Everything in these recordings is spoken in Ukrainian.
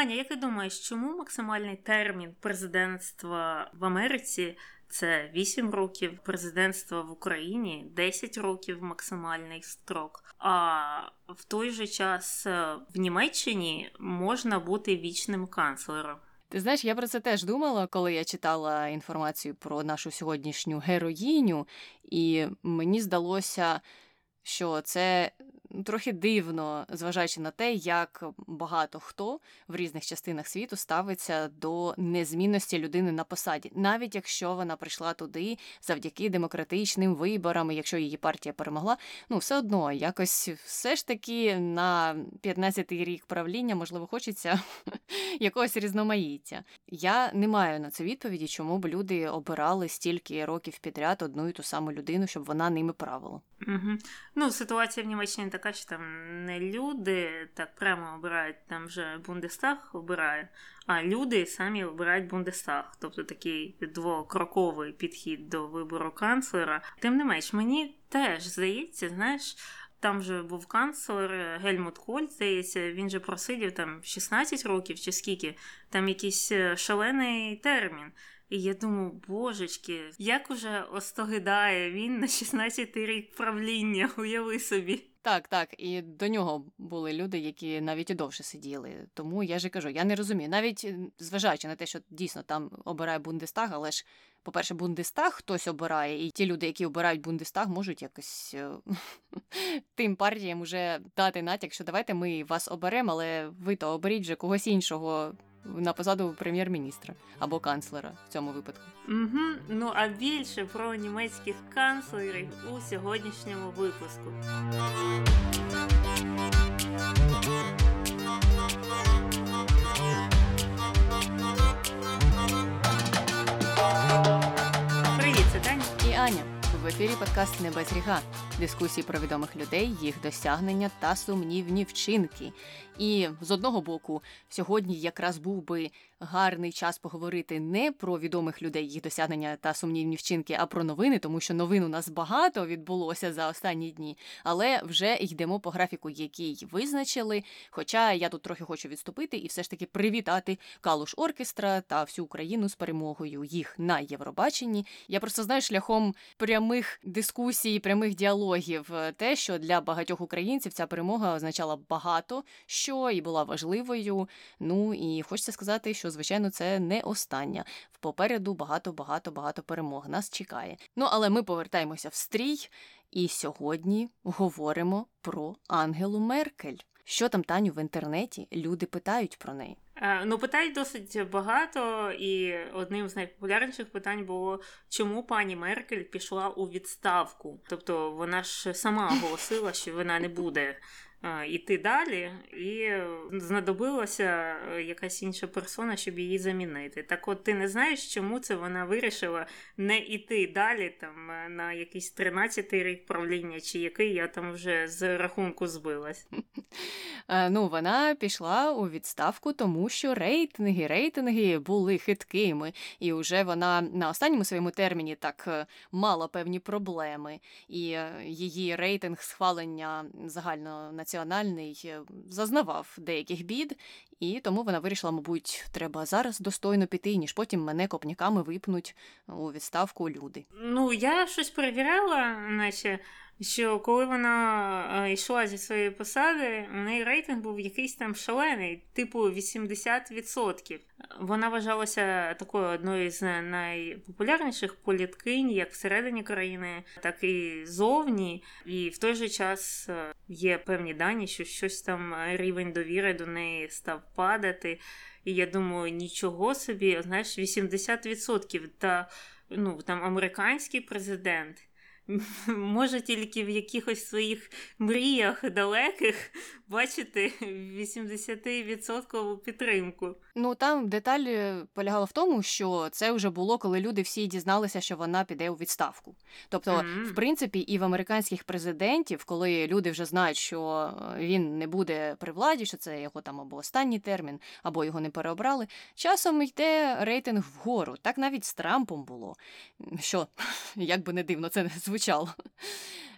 Аня, як ти думаєш, чому максимальний термін президентства в Америці це 8 років, президентства в Україні 10 років максимальний строк. А в той же час е, в Німеччині можна бути вічним канцлером. Ти знаєш, я про це теж думала, коли я читала інформацію про нашу сьогоднішню героїню, і мені здалося, що це трохи дивно, зважаючи на те, як багато хто в різних частинах світу ставиться до незмінності людини на посаді, навіть якщо вона прийшла туди завдяки демократичним виборам, і якщо її партія перемогла, ну все одно якось все ж таки на 15-й рік правління, можливо, хочеться якогось різноманіття. Я не маю на це відповіді, чому б люди обирали стільки років підряд одну і ту саму людину, щоб вона ними правила. Угу. Ну, ситуація в Німеччині така, що там не люди так прямо обирають, там вже Бундестаг обирає, а люди самі обирають Бундестаг, тобто такий двокроковий підхід до вибору канцлера. Тим не менш, мені теж здається, знаєш. Там же був канцлер Гельмут Коль, здається, він же просидів там 16 років чи скільки, там якийсь е, шалений термін. І я думаю, божечки, як уже остогидає він на 16-й рік правління, уяви собі. Так, так, і до нього були люди, які навіть і довше сиділи. Тому я же кажу, я не розумію. Навіть зважаючи на те, що дійсно там обирає Бундестаг, але ж, по-перше, Бундестаг хтось обирає, і ті люди, які обирають Бундестаг, можуть якось е, тим партіям уже дати натяк, що давайте ми вас оберемо, але ви то оберіть вже когось іншого на посаду прем'єр-міністра або канцлера в цьому випадку. Угу. Ну а більше про німецьких канцлерів у сьогоднішньому випуску. Ефірі подкаст «Не без ріга» дискусії про відомих людей, їх досягнення та сумнівні вчинки. І з одного боку, сьогодні якраз був би гарний час поговорити не про відомих людей, їх досягнення та сумнівні вчинки, а про новини, тому що новин у нас багато відбулося за останні дні. Але вже йдемо по графіку, який визначили. Хоча я тут трохи хочу відступити і все ж таки привітати Калуш Оркестра та всю Україну з перемогою їх на Євробаченні. Я просто знаю шляхом прямих дискусій, прямих діалогів, е, те, що для багатьох українців ця перемога означала багато що і була важливою. Ну і хочеться сказати, що звичайно це не остання. Попереду багато, багато, багато перемог нас чекає. Ну але ми повертаємося в стрій, і сьогодні говоримо про Ангелу Меркель. Що там Таню в інтернеті? Люди питають про неї. Ну, питань досить багато, і одним з найпопулярніших питань було, чому пані Меркель пішла у відставку. Тобто вона ж сама оголосила, що вона не буде іти далі, і знадобилася е, якась інша персона, щоб її замінити. Так от ти не знаєш, чому це вона вирішила не іти далі там е, на якийсь 13-й рік правління, чи який я там вже з рахунку збилась. Е, ну, вона пішла у відставку, тому що рейтинги, рейтинги були хиткими, і вже вона на останньому своєму терміні так мала певні проблеми, і її рейтинг схвалення загально національний е, зазнавав деяких бід, і тому вона вирішила, мабуть, треба зараз достойно піти, ніж потім мене копняками випнуть у відставку люди. Ну я щось перевіряла, наче що коли вона е, йшла зі своєї посади, у неї рейтинг був якийсь там шалений, типу 80%. Вона вважалася такою одною з найпопулярніших політкинь, як всередині країни, так і зовні. І в той же час е, є певні дані, що щось там рівень довіри до неї став падати. І я думаю, нічого собі, знаєш, 80% та ну там американський президент. може тільки в якихось своїх мріях далеких бачити 80% підтримку. Ну там деталь е, полягала в тому, що це вже було, коли люди всі дізналися, що вона піде у відставку. Тобто, mm-hmm. в принципі, і в американських президентів, коли люди вже знають, що е, він не буде при владі, що це його там або останній термін, або його не переобрали, часом йде рейтинг вгору. Так навіть з Трампом було. Що як би не дивно, це не звучало.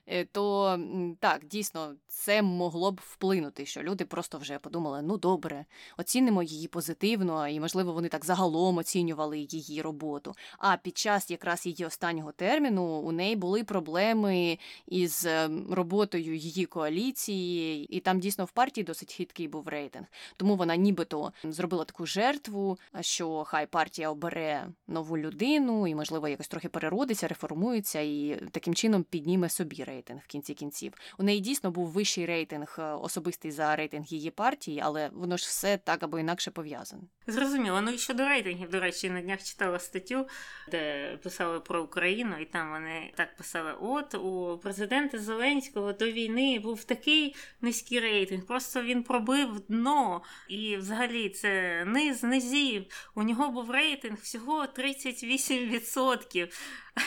Е, то так, дійсно, це могло б вплинути, що люди просто вже подумали: ну добре, оцінимо її позитивно, і, можливо, вони так загалом оцінювали її роботу. А під час якраз її останнього терміну у неї були проблеми із ем, роботою її коаліції, і там дійсно в партії досить хиткий був рейтинг. Тому вона нібито зробила таку жертву, що хай партія обере нову людину і, можливо, якось трохи переродиться, реформується і таким чином підніме собі рейтинг в кінці кінців. У неї дійсно був вищий рейтинг е, особистий за рейтинг її партії, але воно ж все так або інакше пов'язане. Зрозуміло. Ну і щодо рейтингів, до речі, на днях читала статтю, де писали про Україну, і там вони так писали: от у президента Зеленського до війни був такий низький рейтинг, просто він пробив дно. І взагалі це низ низів. У нього був рейтинг всього 38%.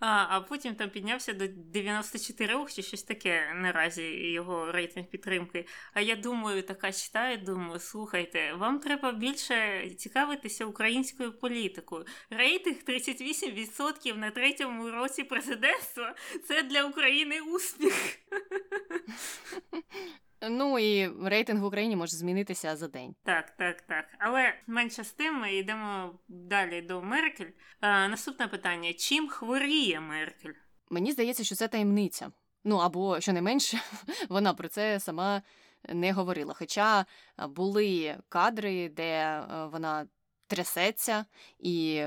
А а потім там піднявся до 94 чи щось таке наразі його рейтинг підтримки. А я думаю, така читаю, думаю, слухайте, вам треба більше цікавитися українською політикою. Рейтинг 38% на третьому році президентства це для України успіх. Ну і рейтинг в Україні може змінитися за день. Так, так, так. Але менше з тим ми йдемо далі до Меркель. А, Наступне питання: чим хворіє Меркель? Мені здається, що це таємниця. Ну або що не менше, вона про це сама не говорила. Хоча були кадри, де е, вона трясеться, і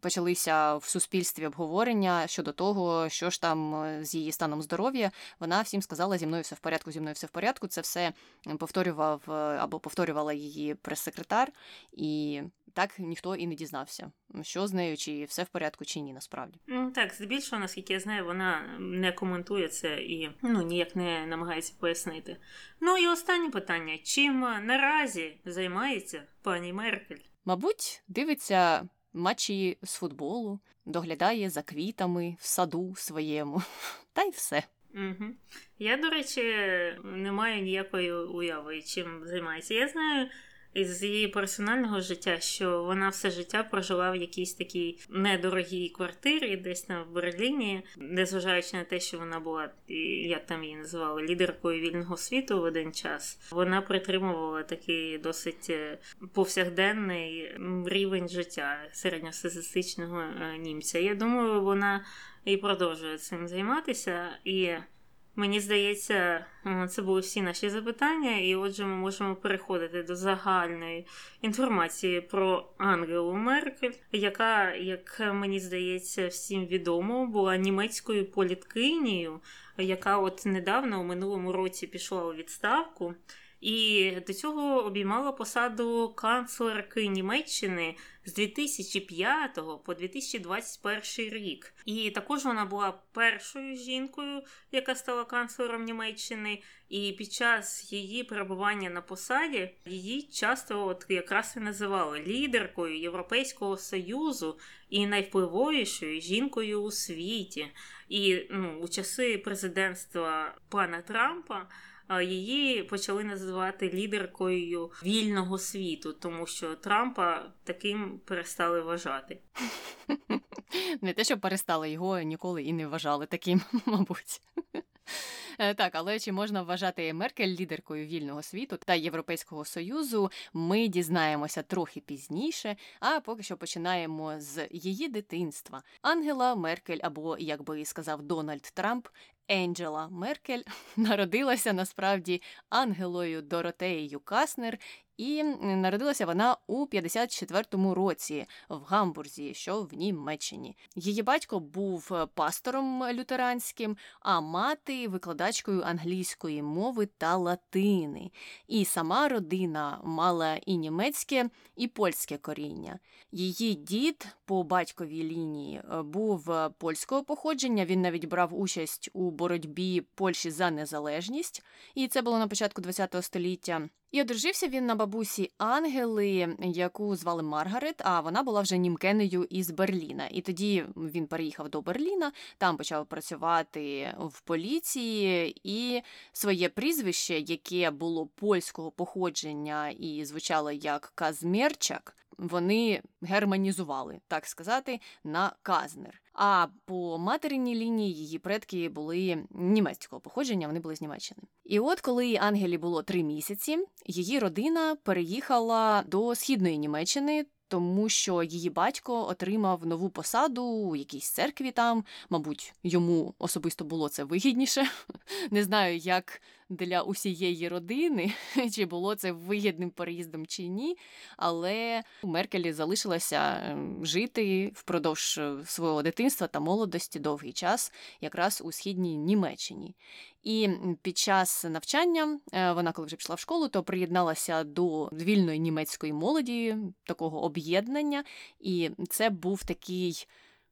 почалися в суспільстві обговорення щодо того, що ж там е, з її станом здоров'я. Вона всім сказала, зі мною все в порядку, зі мною все в порядку. Це все повторював е, або повторювала її прес-секретар, і так ніхто і не дізнався, що з нею, чи все в порядку, чи ні, насправді. Ну так, здебільшого, наскільки я знаю, вона не коментує це і ну ніяк не намагається пояснити. Ну і останнє питання: чим наразі займається пані Меркель? Мабуть, дивиться матчі з футболу, доглядає за квітами в саду своєму, та й все. Угу. Я, до речі, не маю ніякої уяви, чим займається. Я знаю, із її персонального життя, що вона все життя прожила в якійсь такій недорогій квартирі, десь там в Берліні, незважаючи на те, що вона була, як там її називали, лідеркою вільного світу в один час. Вона притримувала такий досить е, повсякденний рівень життя середньостатистичного е, німця. Я думаю, вона і продовжує цим займатися і. Мені здається, це були всі наші запитання, і отже, ми можемо переходити до загальної інформації про Ангелу Меркель, яка, як мені здається, всім відомо, була німецькою політкинею, яка от недавно у минулому році пішла у відставку. І до цього обіймала посаду канцлерки Німеччини з 2005 по 2021 рік. І також вона була першою жінкою, яка стала канцлером Німеччини. І під час її перебування на посаді її часто от якраз і називали лідеркою Європейського союзу і найвпливовішою жінкою у світі. І ну, у часи президентства пана Трампа її почали називати лідеркою вільного світу, тому що Трампа таким перестали вважати. Не те, що перестали його ніколи і не вважали таким, мабуть. Е, так, але чи можна вважати Меркель лідеркою вільного світу та Європейського союзу? Ми дізнаємося трохи пізніше, а поки що починаємо з її дитинства. Ангела Меркель, або як би сказав Дональд Трамп, Енджела Меркель народилася насправді Ангелою Доротеєю Каснер і народилася вона у 54-му році в Гамбурзі, що в Німеччині. Її батько був пастором лютеранським, а мати викладачкою англійської мови та латини. І сама родина мала і німецьке, і польське коріння. Її дід по батьковій лінії е, був польського походження. Він навіть брав участь у боротьбі Польщі за незалежність, і це було на початку ХХ століття. І одружився він на бабусі Ангели, яку звали Маргарет, а вона була вже німкенею із Берліна. І тоді він переїхав до Берліна, там почав працювати в поліції, і своє прізвище, яке було польського походження і звучало як Казмерчак, вони германізували, так сказати, на Казнер. А по материнній лінії її предки були німецького походження, вони були з Німеччини. І от коли Ангелі було три місяці, її родина переїхала до східної Німеччини тому що її батько отримав нову посаду у якійсь церкві там. Мабуть, йому особисто було це вигідніше. Не знаю, як для усієї родини, чи було це вигідним переїздом чи ні. Але Меркелі залишилася ем, жити впродовж е, свого дитинства та молодості довгий час, якраз у східній Німеччині. І під час навчання е, вона, коли вже пішла в школу, то приєдналася до вільної німецької молоді, такого об'єднання, і це був такий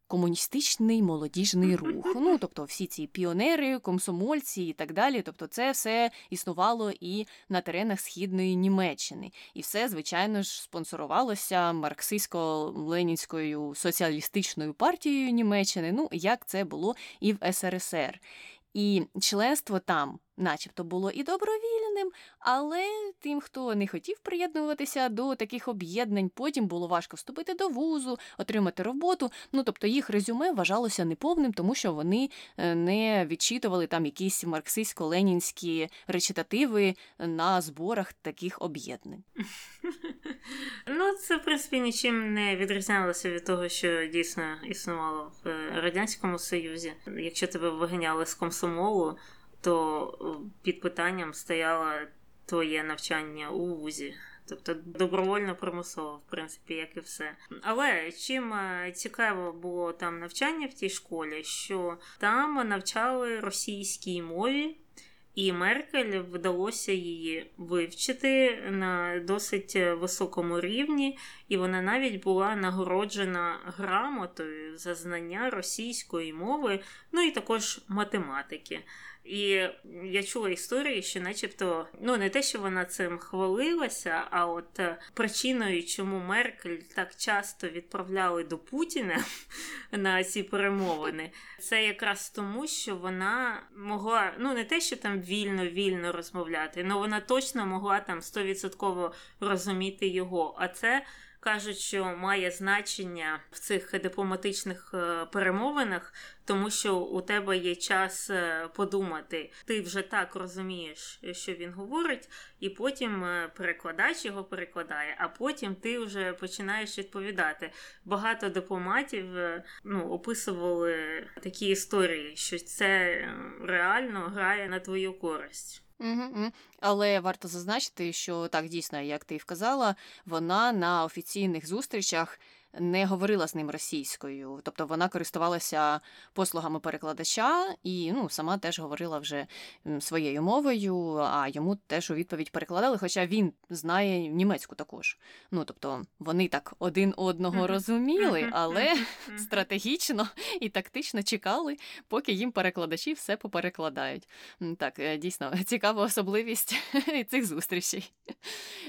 комуністичний молодіжний рух. Ну тобто, всі ці піонери, комсомольці і так далі. Тобто, це все існувало і на теренах східної Німеччини, і все, звичайно ж, спонсорувалося марксистсько-ленінською соціалістичною партією Німеччини. Ну як це було і в СРСР. І членство там, начебто, було і добровільним, але тим, хто не хотів приєднуватися до таких об'єднань, потім було важко вступити до вузу, отримати роботу. Ну тобто їх резюме вважалося неповним, тому що вони е, не відчитували там якісь марксистсько-ленінські речитативи на зборах таких об'єднань. Ну, це в принципі нічим не відрізнялося від того, що дійсно існувало в е, радянському союзі. Якщо тебе виганяли з комсомолу, то е, під питанням стояло твоє навчання у вузі. Тобто добровольно примусово, в принципі, як і все. Але чим е, цікаво було там навчання в тій школі, що там навчали російській мові. І Меркель вдалося її вивчити на досить високому рівні, і вона навіть була нагороджена грамотою за знання російської мови, ну і також математики. І я чула історії, що, начебто, ну не те, що вона цим хвалилася, а от е, причиною, чому Меркель так часто відправляли до Путіна на ці перемовини, це якраз тому, що вона могла, ну не те, що там вільно-вільно розмовляти, але вона точно могла там стовідсотково розуміти його. А це кажуть, що має значення в цих дипломатичних е, перемовинах, тому що у тебе є час е, подумати. Ти вже так розумієш, що він говорить, і потім е, перекладач його перекладає, а потім ти вже починаєш відповідати. Багато дипломатів ну, описували такі історії, що це реально грає на твою користь. Угу, Але варто зазначити, що так дійсно, як ти і вказала, вона на офіційних зустрічах не говорила з ним російською, тобто вона користувалася послугами перекладача і ну, сама теж говорила вже своєю мовою, а йому теж у відповідь перекладали, хоча він знає німецьку також. Ну тобто вони так один одного розуміли, але стратегічно і тактично чекали, поки їм перекладачі все поперекладають. Так, е, дійсно цікава особливість цих зустрічей.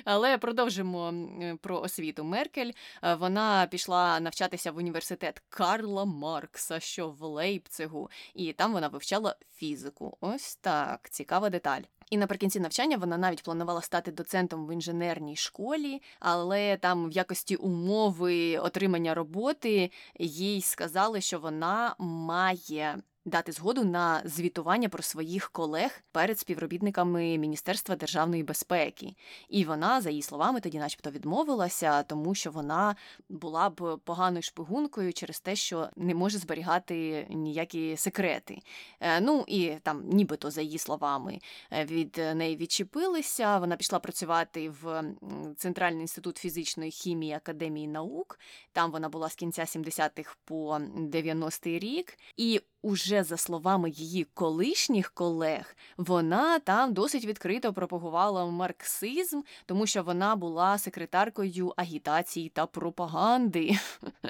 Але продовжимо про освіту Меркель. Е, вона пішла навчатися в університет Карла Маркса, що в Лейпцигу, і там вона вивчала фізику. Ось так, цікава деталь. І наприкінці навчання вона навіть планувала стати доцентом в інженерній школі, але там в якості умови отримання роботи їй сказали, що вона має дати згоду на звітування про своїх колег перед співробітниками Міністерства державної безпеки. І вона, за її словами, тоді, начебто, відмовилася, тому що вона була б поганою шпигункою через те, що не може зберігати ніякі секрети. Е, ну і там, нібито за її словами, е, від неї відчепилися. Вона пішла працювати в Центральний інститут фізичної хімії Академії наук. Там вона була з кінця 70-х по 90-й рік. І уже за словами її колишніх колег, вона там досить відкрито пропагувала марксизм, тому що вона була секретаркою агітації та пропаганди.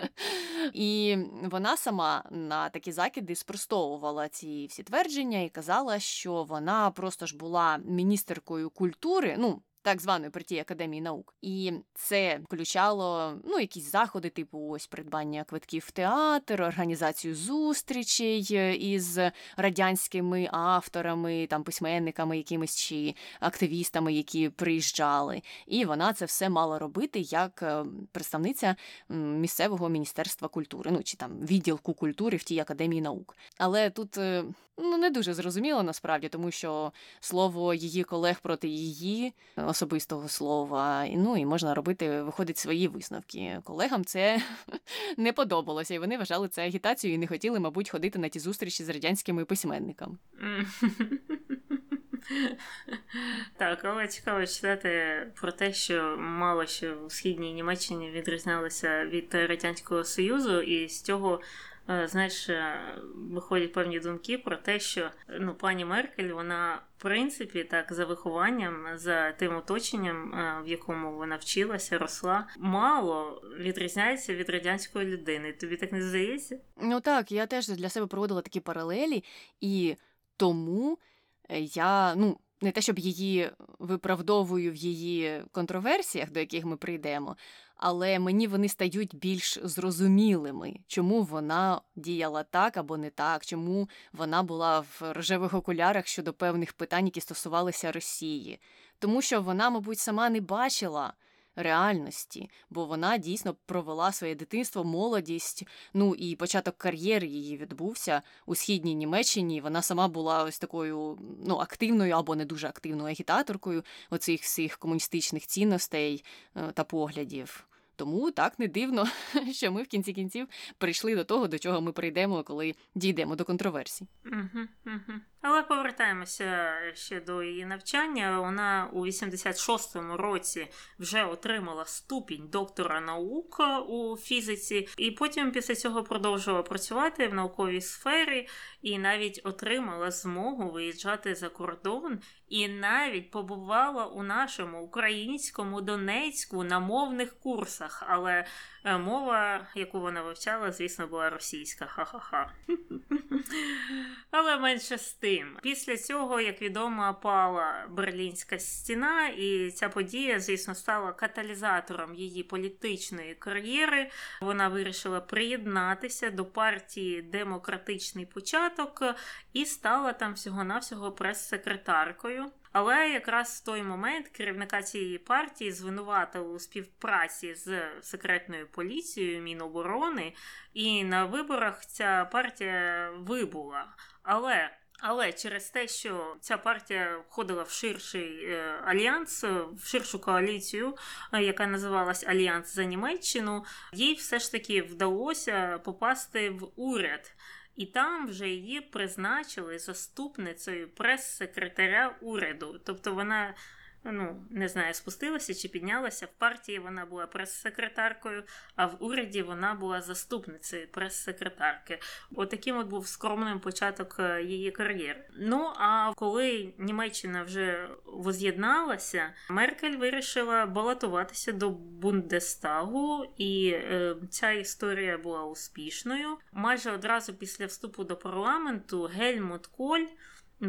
І вона сама на такі закиди спростовувала ці всі твердження і казала, що вона просто ж була міністеркою культури. ну, так званої партії академії наук, і це включало ну якісь заходи, типу ось придбання квитків в театр, організацію зустрічей е, із радянськими авторами, там письменниками, якимись чи активістами, які приїжджали. І вона це все мала робити як е, представниця місцевого міністерства культури, ну чи там відділку культури в тій академії наук. Але тут е, ну не дуже зрозуміло насправді, тому що слово її колег проти її особистого слова, ну і можна робити, виходить свої висновки. Колегам це не подобалося, і вони вважали це агітацією і не хотіли, мабуть, ходити на ті зустрічі з радянськими письменниками. Так, але цікаво читати про те, що мало що в східній Німеччині відрізнялося від Радянського Союзу, і з цього знаєш, е, виходять певні думки про те, що ну, пані Меркель, вона в принципі так за вихованням, за тим оточенням, е, в якому вона вчилася, росла, мало відрізняється від радянської людини. Тобі так не здається? Ну так, я теж для себе проводила такі паралелі, і тому я ну. Не те, щоб її виправдовую в її контроверсіях, до яких ми прийдемо, але мені вони стають більш зрозумілими, чому вона діяла так або не так, чому вона була в рожевих окулярах щодо певних питань, які стосувалися Росії, тому що вона, мабуть, сама не бачила реальності, бо вона дійсно провела своє дитинство, молодість. Ну і початок кар'єри її відбувся у східній Німеччині. Вона сама була ось такою ну активною або не дуже активною агітаторкою оцих всіх комуністичних цінностей е, та поглядів. Тому так не дивно, що ми в кінці кінців прийшли до того, до чого ми прийдемо, коли дійдемо до контроверсій. Але повертаємося ще до її навчання. Вона у 86-му році вже отримала ступінь доктора наук у фізиці, і потім після цього продовжувала працювати в науковій сфері і навіть отримала змогу виїжджати за кордон, і навіть побувала у нашому українському Донецьку на мовних курсах. Але мова, яку вона вивчала, звісно, була російська. Ха-ха-ха. Але менше з тим. Після цього, як відомо, пала Берлінська стіна, і ця подія, звісно, стала каталізатором її політичної кар'єри. Вона вирішила приєднатися до партії Демократичний початок і стала там всього-навсього прес-секретаркою. Але якраз в той момент керівника цієї партії звинуватили у співпраці з секретною поліцією Міноборони, і на виборах ця партія вибула. Але але через те, що ця партія входила в ширший е, альянс, в ширшу коаліцію, е, яка називалась Альянс за Німеччину, їй все ж таки вдалося попасти в уряд. І там вже її призначили заступницею прес-секретаря уряду. Тобто вона ну не знаю, спустилася чи піднялася. В партії вона була прес-секретаркою, а в уряді вона була заступницею прес-секретарки. Отаким от був скромним початок е, її кар'єри. Ну а коли Німеччина вже воз'єдналася, Меркель вирішила балотуватися до Бундестагу, і е, ця історія була успішною. Майже одразу після вступу до парламенту Гельмут Коль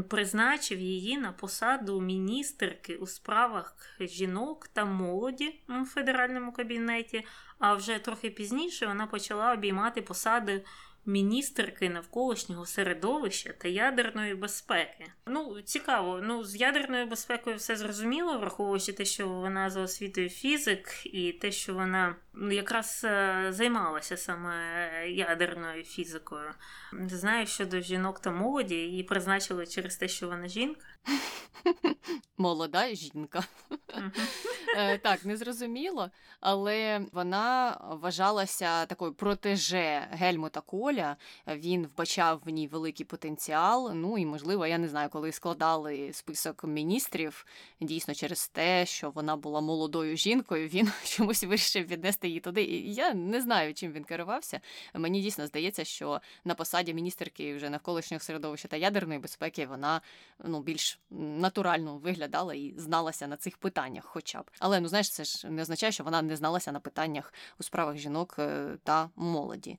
призначив її на посаду міністерки у справах жінок та молоді у федеральному кабінеті. А вже трохи пізніше вона почала обіймати посади міністерки навколишнього середовища та ядерної безпеки. Ну, цікаво, ну з ядерною безпекою все зрозуміло, враховуючи те, що вона за освітою фізик, і те, що вона ну, якраз е, займалася саме ядерною фізикою. Знаю, щодо жінок та молоді, її призначили через те, що вона жінка. Молода жінка. Е, так, незрозуміло, але вона вважалася такою протеже Гельмута Коля. Він вбачав в ній великий потенціал. Ну і, можливо, я не знаю, коли складали список міністрів, дійсно через те, що вона була молодою жінкою, він чомусь вирішив віднести її туди. І я не знаю, чим він керувався. Мені дійсно здається, що на посаді міністерки вже навколишнього середовища та ядерної безпеки вона ну більш натурально виглядала і зналася на цих питаннях, хоча б. Але ну знаєш, це ж не означає, що вона не зналася на питаннях у справах жінок е, та молоді.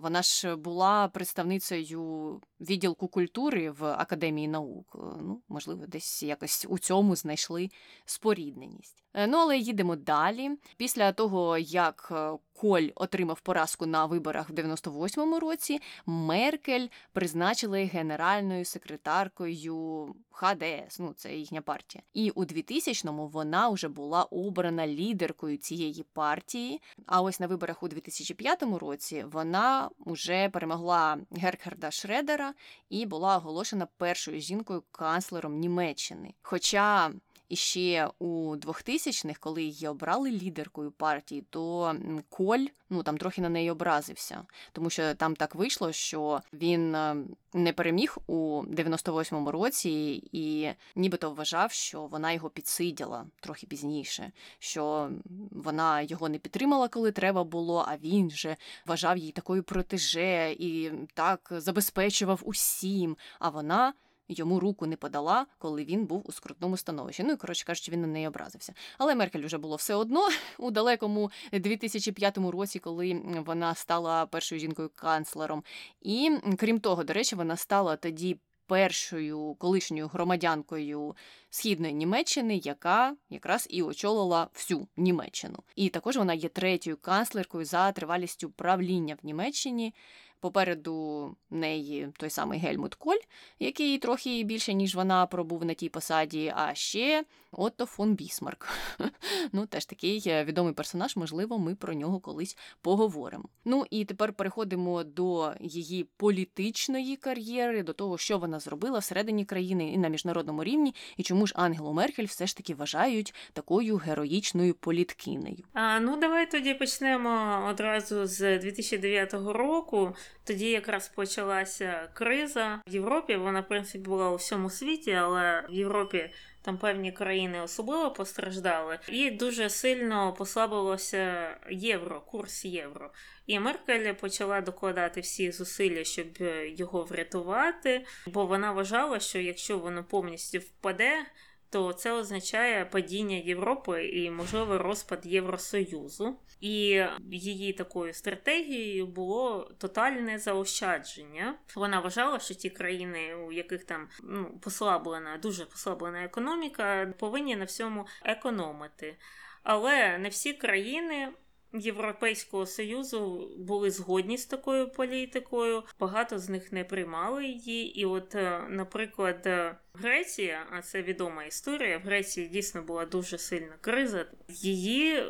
Вона ж була представницею відділку культури в академії наук. Ну, можливо, десь якось у цьому знайшли спорідненість. Е, ну але їдемо далі. Після того, як е, Коль отримав поразку на виборах в 98-му році, Меркель призначили генеральною секретаркою ХДС, ну це їхня партія. І у 2000-му вона вже була обрана лідеркою цієї партії. А ось на виборах у 2005 році вона вже перемогла Герхарда Шредера і була оголошена першою жінкою канцлером Німеччини. Хоча і ще у 2000-х, коли її обрали лідеркою партії, то Коль ну там трохи на неї образився, тому що там так вийшло, що він е, не переміг у 98-му році і нібито вважав, що вона його підсиділа трохи пізніше, що вона його не підтримала, коли треба було. А він же вважав її такою протеже і так забезпечував усім. А вона йому руку не подала, коли він був у скрутному становищі. Ну і коротше кажучи, він на неї образився. Але Меркель вже було все одно у далекому 2005 році, коли вона стала першою жінкою канцлером. І крім того, до речі, вона стала тоді. Першою колишньою громадянкою східної Німеччини, яка якраз і очолила всю Німеччину, і також вона є третьою канцлеркою за тривалістю правління в Німеччині. Попереду неї той самий Гельмут Коль, який трохи більше, ніж вона пробув на тій посаді, а ще Отто фон Бісмарк. Ну, теж такий е, відомий персонаж, можливо, ми про нього колись поговоримо. Ну і тепер переходимо до її політичної кар'єри, до того, що вона зробила всередині країни і на міжнародному рівні, і чому ж Ангелу Меркель все ж таки вважають такою героїчною політкинею. А ну давай тоді почнемо одразу з 2009 року. Тоді якраз почалася криза в Європі. Вона в принципі була у всьому світі, але в Європі там певні країни особливо постраждали, і дуже сильно послабилося євро, курс євро. І Меркель почала докладати всі зусилля, щоб його врятувати, бо вона вважала, що якщо воно повністю впаде то це означає падіння Європи і, можливо, розпад Євросоюзу. І її такою стратегією було тотальне заощадження. Вона вважала, що ті країни, у яких там ну, послаблена, дуже послаблена економіка, повинні на всьому економити. Але не всі країни Європейського союзу були згодні з такою політикою. Багато з них не приймали її. І, от, е, наприклад, е, Греція, а це відома історія. В Греції дійсно була дуже сильна криза. Її е,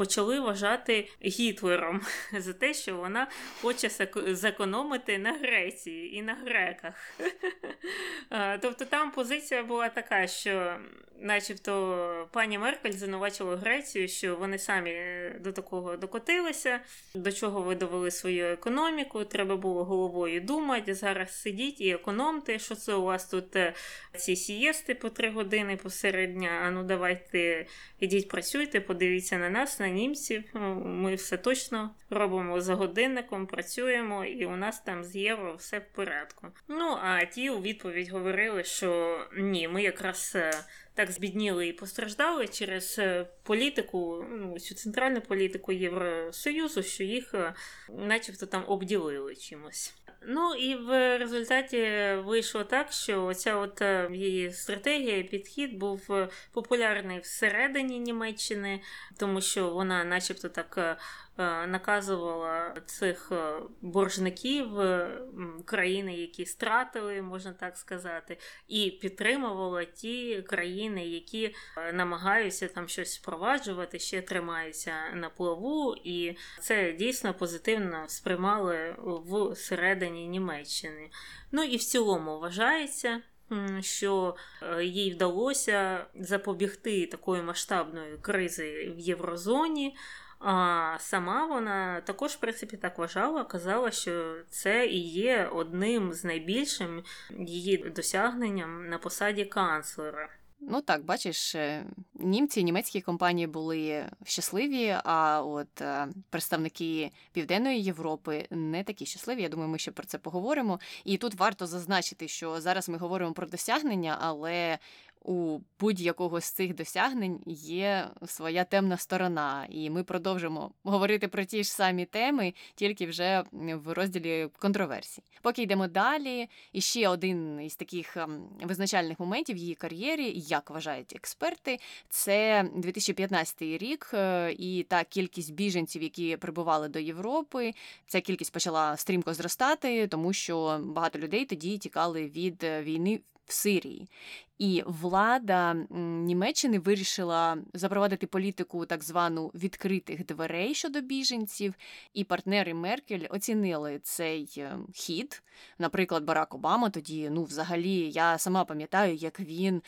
почали вважати Гітлером за те, що вона хоче зекономити на Греції і на греках. Тобто там позиція була така, що, начебто, пані Меркель звинувачила Грецію, що вони самі до такого докотилися, до чого ви довели свою економіку. Треба було головою думати. Зараз сидіть і економте, що це у вас тут е, ці сієсти по три години посеред дня. А ну давайте ідіть, працюйте, подивіться на нас. на німців. Ми все точно робимо за годинником, працюємо, і у нас там з євро все в порядку. Ну а ті у відповідь говорили, що ні, ми якраз. Е, так збідніли і постраждали через е, політику, ну цю центральну політику Євросоюзу, що їх, е, начебто, там обділили чимось. Ну і в результаті вийшло так, що ця от е, її стратегія, підхід був е, популярний всередині Німеччини, тому що вона, начебто, так е, наказувала цих е, боржників е, країни, які стратили, можна так сказати, і підтримувала ті країни, які намагаються там щось впроваджувати, ще тримаються на плаву, і це дійсно позитивно сприймали в середині Німеччини. Ну і в цілому вважається. Що їй вдалося запобігти такої масштабної кризи в Єврозоні, а сама вона також, в принципі, так вважала, казала, що це і є одним з найбільшим її досягненням на посаді канцлера. Ну так, бачиш, е, німці, німецькі компанії були щасливі, а от е, представники Південної Європи не такі щасливі. Я думаю, ми ще про це поговоримо. І тут варто зазначити, що зараз ми говоримо про досягнення, але у будь-якого з цих досягнень є своя темна сторона, і ми продовжимо говорити про ті ж самі теми, тільки вже в розділі контроверсій. Поки йдемо далі, і ще один із таких ем, визначальних моментів її кар'єрі, як вважають експерти, це 2015 рік е, і та кількість біженців, які прибували до Європи. Ця кількість почала стрімко зростати, тому що багато людей тоді тікали від е, війни в Сирії. І влада Німеччини вирішила запровадити політику так звану відкритих дверей щодо біженців, і партнери Меркель оцінили цей е, хід. Наприклад, Барак Обама тоді, ну, взагалі, я сама пам'ятаю, як він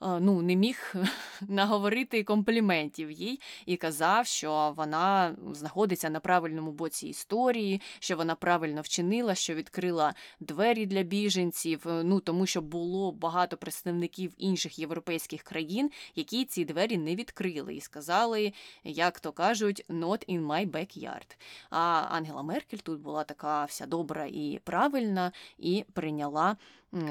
ну, не міг наговорити компліментів їй і казав, що вона знаходиться на правильному боці історії, що вона правильно вчинила, що відкрила двері для біженців. Е, ну тому що було багато представників інших європейських країн, які ці двері не відкрили, і сказали, як то кажуть, not in my backyard. А Ангела Меркель тут була така вся добра і правильна, і прийняла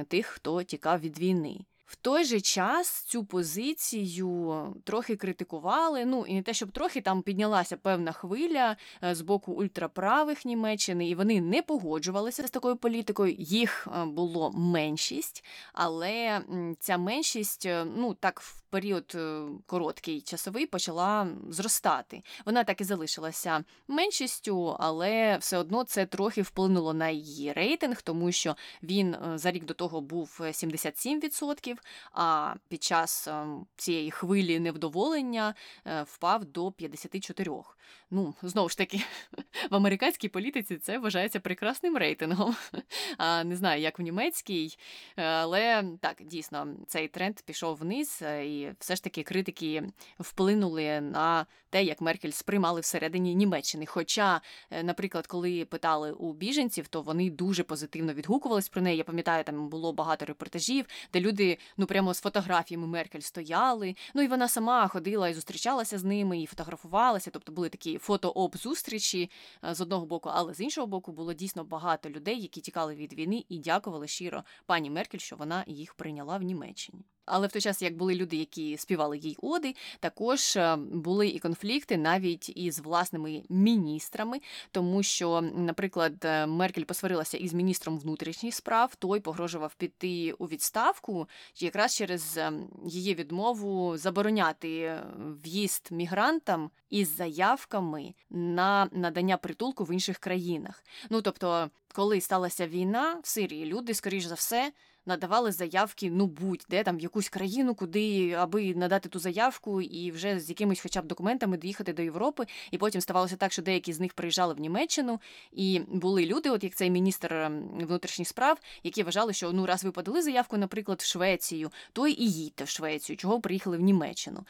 тих, хто тікав від війни. В той же час цю позицію трохи критикували. Ну і не те, щоб трохи там піднялася певна хвиля е, з боку ультраправих Німеччини, і вони не погоджувалися з такою політикою. Їх е, було меншість, але ця меншість, е, ну так в період короткий часовий почала зростати. Вона так і залишилася меншістю, але все одно це трохи вплинуло на її рейтинг, тому що він за рік до того був 77% а під час ем, цієї хвилі невдоволення е, впав до 54%. Ну, знову ж таки, в американській політиці це вважається прекрасним рейтингом. А Не знаю, як в німецькій, але так, дійсно, цей тренд пішов вниз, е, і все ж таки критики вплинули на те, як Меркель сприймали всередині Німеччини. Хоча, е, наприклад, коли питали у біженців, то вони дуже позитивно відгукувались про неї. Я пам'ятаю, там було багато репортажів, де люди ну прямо з фотографіями Меркель стояли. Ну і вона сама ходила і зустрічалася з ними, і фотографувалася. Тобто були такі фото-об зустрічі е, з одного боку, але з іншого боку було дійсно багато людей, які тікали від війни і дякували щиро пані Меркель, що вона їх прийняла в Німеччині. Але в той час, як були люди, які співали їй оди, також е, були і конфлікти навіть із власними міністрами, тому що, наприклад, е, Меркель посварилася із міністром внутрішніх справ, той погрожував піти у відставку, якраз через е, її відмову забороняти в'їзд мігрантам із заявками на надання притулку в інших країнах. Ну тобто, коли сталася війна в Сирії, люди, скоріш за все надавали заявки, ну будь-де там в якусь країну, куди аби надати ту заявку і вже з якимись, хоча б документами доїхати до Європи. І потім ставалося так, що деякі з них приїжджали в Німеччину, і були люди, от як цей міністр ем, внутрішніх справ, які вважали, що ну раз ви подали заявку, наприклад, в Швецію, то і їдьте в Швецію, чого приїхали в Німеччину.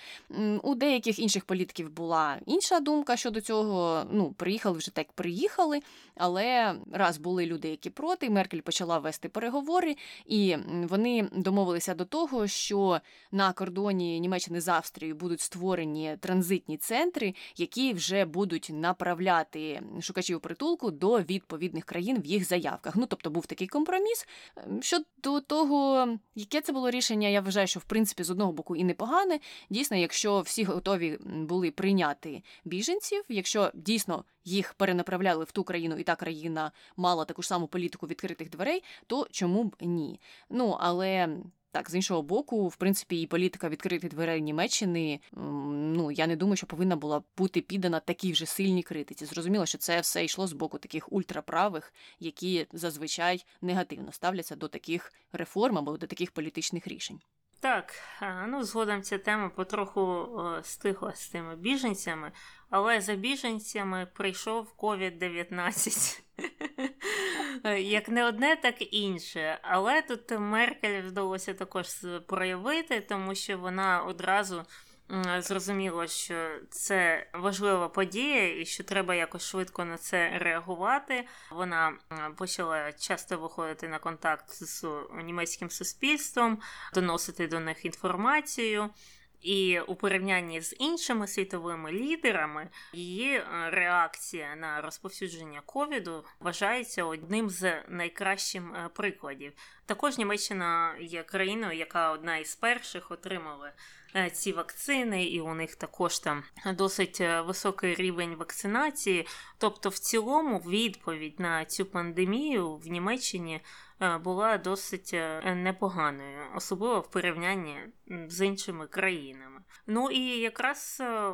У деяких інших політиків була інша думка щодо цього. Ну, приїхали вже так, приїхали, але раз були люди, які проти, Меркель почала вести переговори і вони домовилися до того, що на кордоні Німеччини з Австрією будуть створені транзитні центри, які вже будуть направляти шукачів притулку до відповідних країн в їх заявках. Ну тобто був такий компроміс. Щодо того, яке це було рішення, я вважаю, що в принципі з одного боку і непогане. Дійсно, якщо всі готові були прийняти біженців, якщо дійсно їх перенаправляли в ту країну, і та країна мала таку ж саму політику відкритих дверей, то чому б ні? Ну але. Так, з іншого боку, в принципі, і політика відкритих дверей Німеччини. Ну я не думаю, що повинна була бути піддана такій вже сильній критиці. Зрозуміло, що це все йшло з боку таких ультраправих, які зазвичай негативно ставляться до таких реформ або до таких політичних рішень. Так, ну згодом ця тема потроху стихла з тими біженцями, але за біженцями прийшов COVID-19. Як не одне, так інше. Але тут Меркель вдалося також проявити, тому що вона одразу зрозуміло, що це важлива подія і що треба якось швидко на це реагувати. Вона почала часто виходити на контакт з німецьким суспільством, доносити до них інформацію. І у порівнянні з іншими світовими лідерами її е, реакція на розповсюдження ковіду вважається одним з найкращих е, прикладів. Також Німеччина є країною, яка одна із перших отримала е, ці вакцини, і у них також там досить високий рівень вакцинації. Тобто, в цілому, відповідь на цю пандемію в Німеччині була досить е, непоганою, особливо в порівнянні з іншими країнами. Ну і якраз. Е,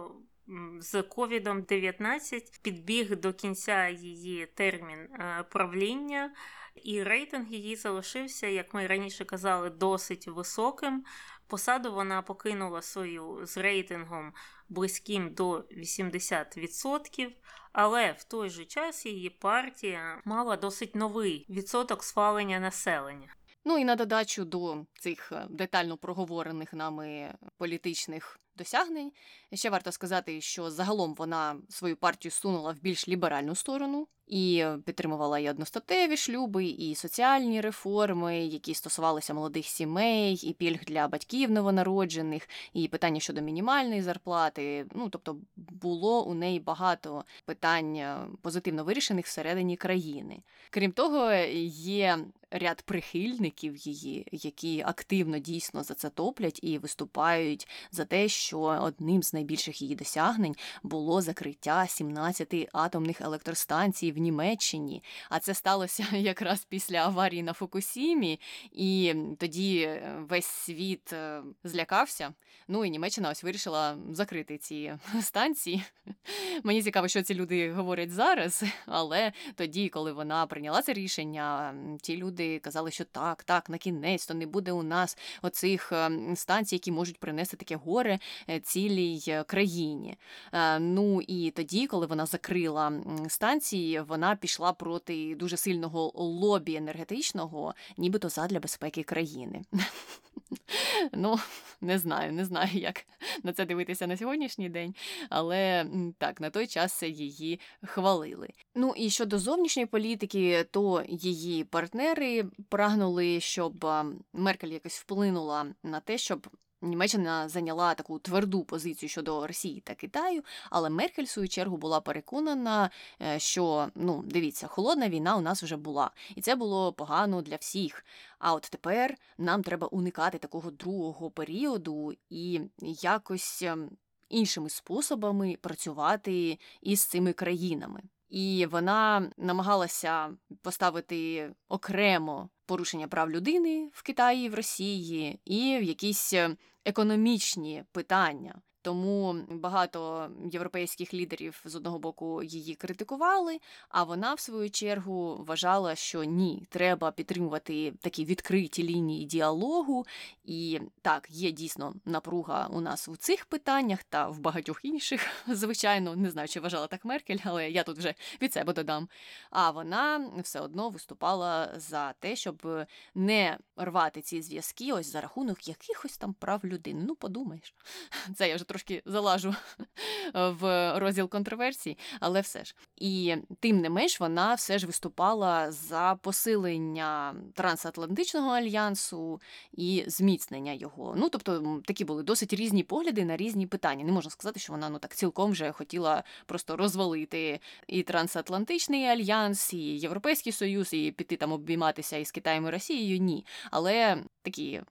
з ковідом 19 підбіг до кінця її термін правління, і рейтинг її залишився, як ми раніше казали, досить високим. Посаду вона покинула свою з рейтингом близьким до 80%, але в той же час її партія мала досить новий відсоток схвалення населення. Ну і на додачу до цих е, детально проговорених нами політичних досягнень. Ще варто сказати, що загалом вона свою партію сунула в більш ліберальну сторону і підтримувала і одностатеві шлюби, і соціальні реформи, які стосувалися молодих сімей, і пільг для батьків новонароджених, і питання щодо мінімальної зарплати. Ну тобто було у неї багато питань е, позитивно вирішених всередині країни. Крім того, є ряд прихильників її, які активно дійсно за це топлять і виступають за те, що одним з найбільших її досягнень було закриття 17 атомних електростанцій в Німеччині. А це сталося якраз після аварії на Фукусімі, і тоді е, весь світ е, злякався. Ну і Німеччина ось вирішила закрити ці станції. Мені цікаво, що ці люди говорять зараз, але тоді, коли вона прийняла це рішення, ті люди казали, що так, так, на кінець то не буде у нас оцих ем, станцій, які можуть принести таке горе цілій країні. Ну і тоді, коли вона закрила станції, вона пішла проти дуже сильного лобі енергетичного, нібито задля безпеки країни. Ну, не знаю, не знаю, як на це дивитися на сьогоднішній день, але так, на той час її хвалили. Ну і щодо зовнішньої політики, то її партнери прагнули, щоб Меркель якось вплинула на те, щоб Німеччина зайняла таку тверду позицію щодо Росії та Китаю, але Меркель в свою чергу була переконана, е, що ну дивіться, холодна війна у нас вже була, і це було погано для всіх. А от тепер нам треба уникати такого другого періоду і якось ем, іншими способами працювати із цими країнами. І вона намагалася поставити окремо порушення прав людини в Китаї, в Росії і в якісь ем, економічні питання. Тому багато європейських лідерів з одного боку її критикували. А вона, в свою чергу, вважала, що ні, треба підтримувати такі відкриті лінії діалогу. І так, є дійсно напруга у нас у цих питаннях та в багатьох інших. Звичайно, не знаю, чи вважала так Меркель, але я тут вже від себе додам. А вона все одно виступала за те, щоб не рвати ці зв'язки, ось за рахунок якихось там прав людини. Ну, подумаєш, це я вже трошки залажу в розділ контроверсій, але все ж. І тим не менш вона все ж виступала за посилення трансатлантичного альянсу і зміцнення його. Ну тобто такі були досить різні погляди на різні питання. Не можна сказати, що вона ну так цілком вже хотіла просто розвалити і трансатлантичний альянс, і Європейський Союз, і піти там обійматися із Китаєм і Росією. Ні, але такі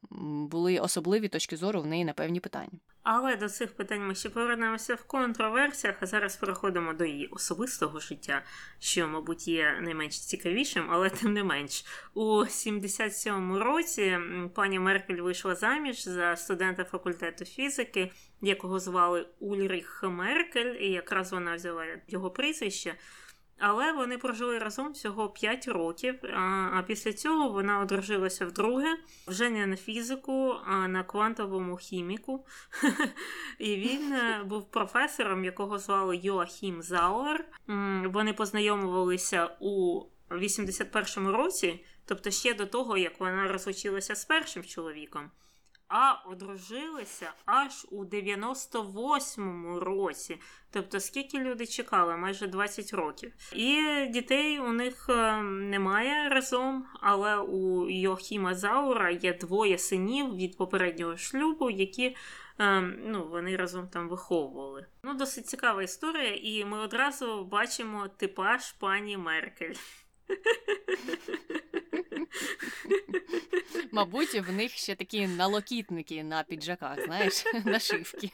були особливі точки зору в неї на певні питання. Але до цих питань ми ще повернемося в контроверсіях, а зараз переходимо до її особистого життя, що, мабуть, є не менш цікавішим, але тим не менш. У 77-му році пані Меркель вийшла заміж за студента факультету фізики, якого звали Ульріх Меркель, і якраз вона взяла його прізвище. Але вони прожили разом всього 5 років. А після цього вона одружилася вдруге, вже не на фізику, а на квантовому хіміку. І він е, був професором, якого звали Йоахім Зауер. Вони познайомувалися у 81-му році, тобто ще до того, як вона розлучилася з першим чоловіком а одружилися аж у 98-му році. Тобто, скільки люди чекали, майже 20 років. І дітей у них е, немає разом, але у Йохіма Заура є двоє синів від попереднього шлюбу, які Ем, ну, вони разом там виховували. Ну, досить цікава історія, і ми одразу бачимо типаж пані Меркель. Мабуть, в них ще такі налокітники на піджаках, знаєш, нашивки.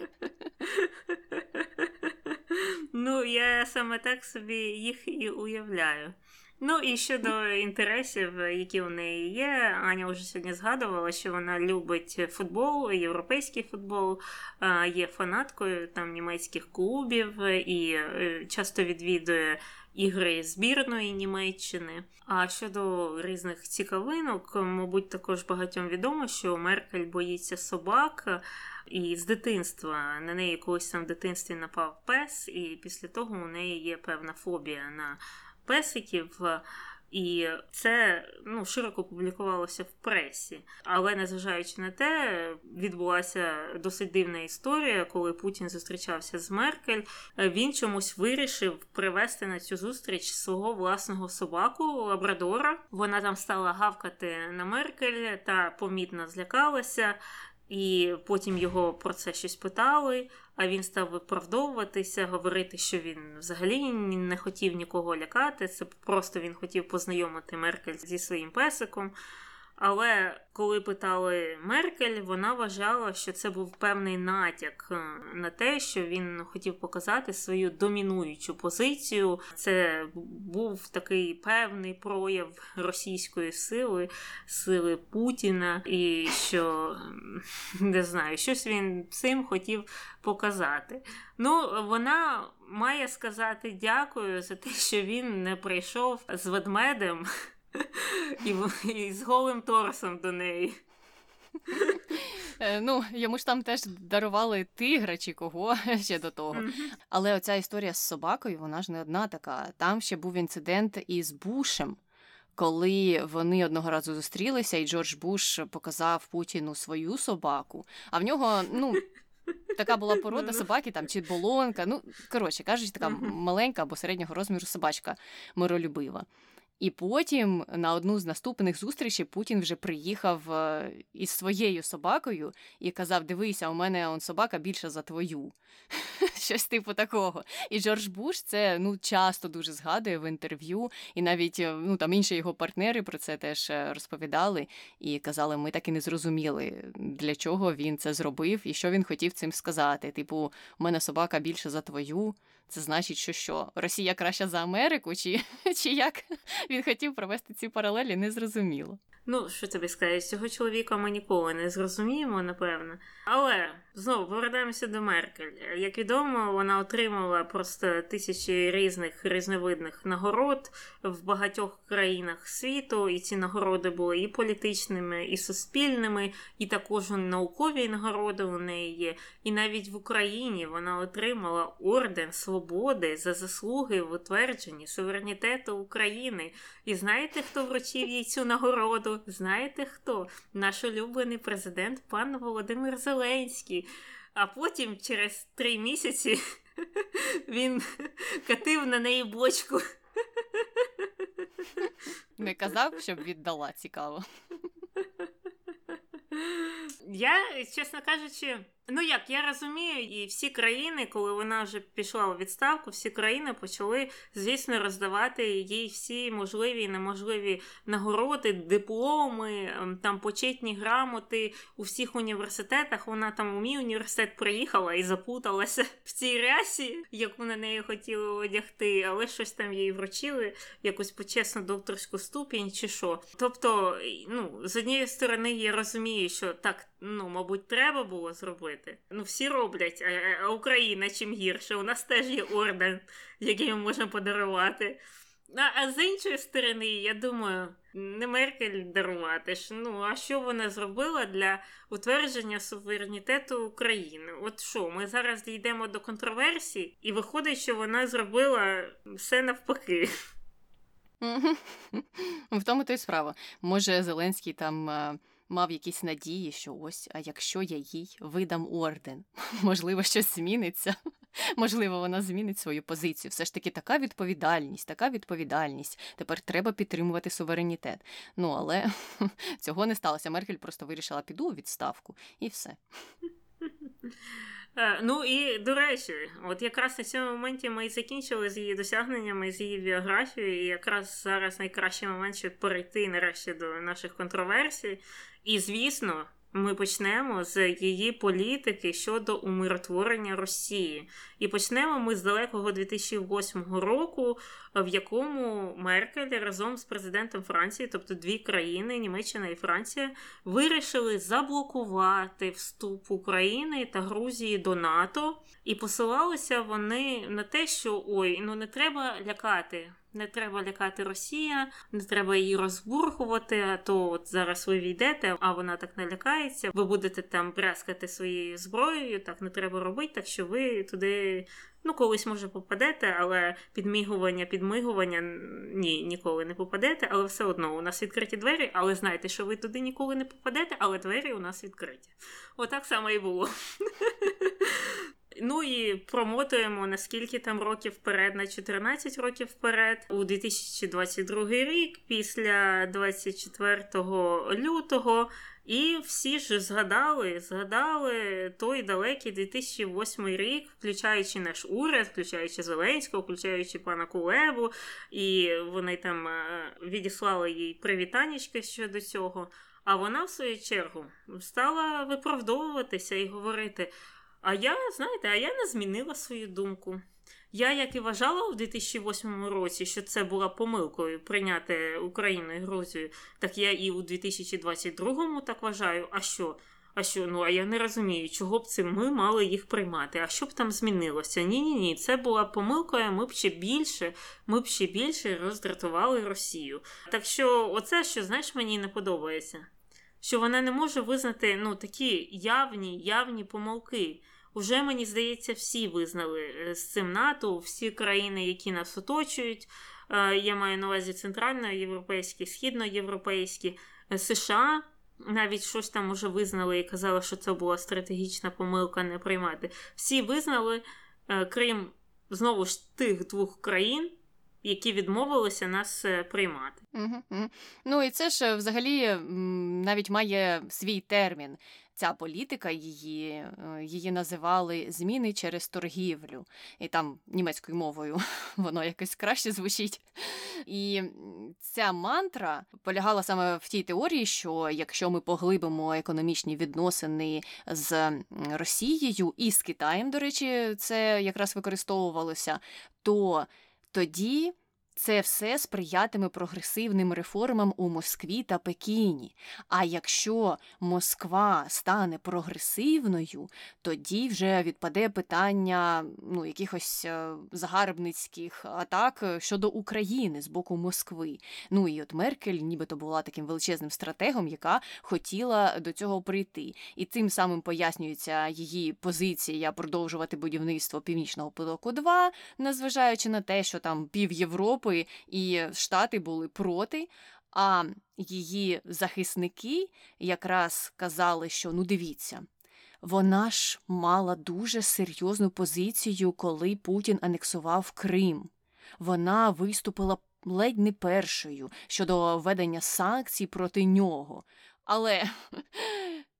Ну, я саме так собі їх і уявляю. Ну і щодо інтересів, які у неї є, Аня вже сьогодні згадувала, що вона любить футбол, європейський футбол, є фанаткою там німецьких клубів і е, часто відвідує ігри збірної Німеччини. А щодо різних цікавинок, мабуть, також багатьом відомо, що Меркель боїться собак. І з дитинства на неї колись там в дитинстві напав пес, і після того у неї є певна фобія на песиків. І це ну, широко публікувалося в пресі. Але незважаючи на те, відбулася досить дивна історія, коли Путін зустрічався з Меркель. Він чомусь вирішив привезти на цю зустріч свого власного собаку Лабрадора. Вона там стала гавкати на Меркель та помітно злякалася. І потім його про це щось питали, а він став виправдовуватися, говорити, що він взагалі не хотів нікого лякати. Це просто він хотів познайомити Меркель зі своїм песиком. Але коли питали Меркель, вона вважала, що це був певний натяк е, на те, що він хотів показати свою домінуючу позицію. Це був такий певний прояв російської сили, сили Путіна, і що не знаю, щось він цим хотів показати. Ну, вона має сказати дякую за те, що він не прийшов з ведмедем і, і з голим торсом до неї. Е, ну, йому ж там теж дарували тигра чи кого ще до того. Але оця історія з собакою, вона ж не одна така. Там ще був інцидент із Бушем, коли вони одного разу зустрілися, і Джордж Буш показав Путіну свою собаку. А в нього, ну. Така була порода собаки, там чи болонка. Ну, коротше кажучи, така маленька або середнього розміру собачка миролюбива. І потім на одну з наступних зустрічей Путін вже приїхав із своєю собакою і казав: Дивися, у мене он собака більша за твою. Щось типу такого. І Джордж Буш це ну часто дуже згадує в інтерв'ю, і навіть е, ну там інші його партнери про це теж е, розповідали і казали, ми так і не зрозуміли, для чого він це зробив і що він хотів цим сказати. Типу, у мене собака більша за твою. Це значить, що що Росія краща за Америку, чи чи як він хотів провести ці паралелі, не зрозуміло. Ну, що тобі сказати, цього чоловіка ми ніколи не зрозуміємо, напевно. Але знову повертаємося до Меркель. Як відомо, вона отримала просто тисячі різних різновидних нагород в багатьох країнах світу, і ці нагороди були і політичними, і суспільними, і також наукові нагороди у неї є. І навіть в Україні вона отримала орден свободи за заслуги в утвердженні суверенітету України. І знаєте, хто вручив їй цю нагороду? Знаєте хто? Наш улюблений президент пан Володимир Зеленський. А потім, через три місяці, він катив на неї бочку. Не казав, щоб віддала цікаво. Я, чесно кажучи, ну як я розумію, і всі країни, коли вона вже пішла у відставку, всі країни почали, звісно, роздавати їй всі можливі і неможливі нагороди, дипломи, ем, там почетні грамоти у всіх університетах. Вона там у мій університет приїхала і запуталася в цій рясі, яку на неї хотіли одягти, але щось там їй вручили, якусь почесну докторську ступінь чи що. Тобто, ну, з однієї сторони, я розумію, що так, ну, мабуть, треба було зробити. Ну, всі роблять, а Україна чим гірше. У нас теж є орден, який ми можемо подарувати. А з іншої сторони, я думаю, не Меркель дарувати ж. Ну, а що вона зробила для утвердження суверенітету України? От що, ми зараз дійдемо до контроверсій, і виходить, що вона зробила все навпаки. В тому то й справа. Може, Зеленський там мав якісь надії, що ось, а якщо я їй видам орден, можливо, щось зміниться. Можливо, вона змінить свою позицію. Все ж таки така відповідальність, така відповідальність. Тепер треба підтримувати суверенітет. Ну але цього не сталося. Меркель просто вирішила піду у відставку і все. Е, ну і до речі, от якраз на цьому моменті ми закінчили з її досягненнями, з її біографією, і якраз зараз найкращий момент, щоб перейти нарешті до наших контроверсій. І звісно, ми почнемо з її політики щодо умиротворення Росії. І почнемо ми з далекого 2008 року, в якому Меркель разом з президентом Франції, тобто дві країни, Німеччина і Франція, вирішили заблокувати вступ України та Грузії до НАТО. І посилалися вони на те, що ой, ну не треба лякати. Не треба лякати Росія, не треба її розбурхувати. А то от зараз ви війдете, а вона так не лякається. Ви будете там брязкати своєю зброєю, так не треба робити, так що ви туди ну колись може попадете, але підмігування, підмигування ні, ніколи не попадете. Але все одно у нас відкриті двері, але знайте, що ви туди ніколи не попадете, але двері у нас відкриті. Отак само і було. Ну і промотуємо наскільки там років вперед, на 14 років вперед, у 2022 рік, після 24 лютого. І всі ж згадали, згадали той далекий 2008 рік, включаючи наш уряд, включаючи Зеленського, включаючи пана Кулебу, і вони там е, відіслали їй привітанечки щодо цього. А вона, в свою чергу, стала виправдовуватися і говорити. А я, знаєте, а я не змінила свою думку. Я, як і вважала у 2008 році, що це була помилкою прийняти Україну і Грузію, так я і у 2022 так вважаю. А що? А що? Ну а я не розумію, чого б це ми мали їх приймати. А що б там змінилося? Ні, ні, ні, це була помилкою. Ми б ще більше, ми б ще більше роздратували Росію. Так що, оце що знаєш, мені не подобається що вона не може визнати ну, такі явні явні помилки. Уже, мені здається, всі визнали е, з цим НАТО, всі країни, які нас оточують. Е, я маю на увазі центральноєвропейські, східноєвропейські, е, США. Навіть щось там уже визнали і казали, що це була стратегічна помилка не приймати. Всі визнали, крім знову ж тих двох країн, які відмовилися нас е, приймати. Ну і це ж взагалі навіть має свій термін. Ця політика її е, її називали зміни через торгівлю, і там німецькою мовою воно якось краще звучить. І ця мантра полягала саме в тій теорії, що якщо ми поглибимо економічні відносини з Росією і з Китаєм, до речі, це якраз використовувалося, то тоді це все сприятиме прогресивним реформам у Москві та Пекіні. А якщо Москва стане прогресивною, тоді вже відпаде питання ну, якихось е, загарбницьких атак щодо України з боку Москви. Ну і от Меркель, нібито була таким величезним стратегом, яка хотіла до цього прийти. І тим самим пояснюється її позиція продовжувати будівництво Північного потоку 2 незважаючи на те, що там пів Європи. Європи і Штати були проти. А її захисники якраз казали, що ну дивіться, вона ж мала дуже серйозну позицію, коли Путін анексував Крим. Вона виступила ледь не першою щодо введення санкцій проти нього. Але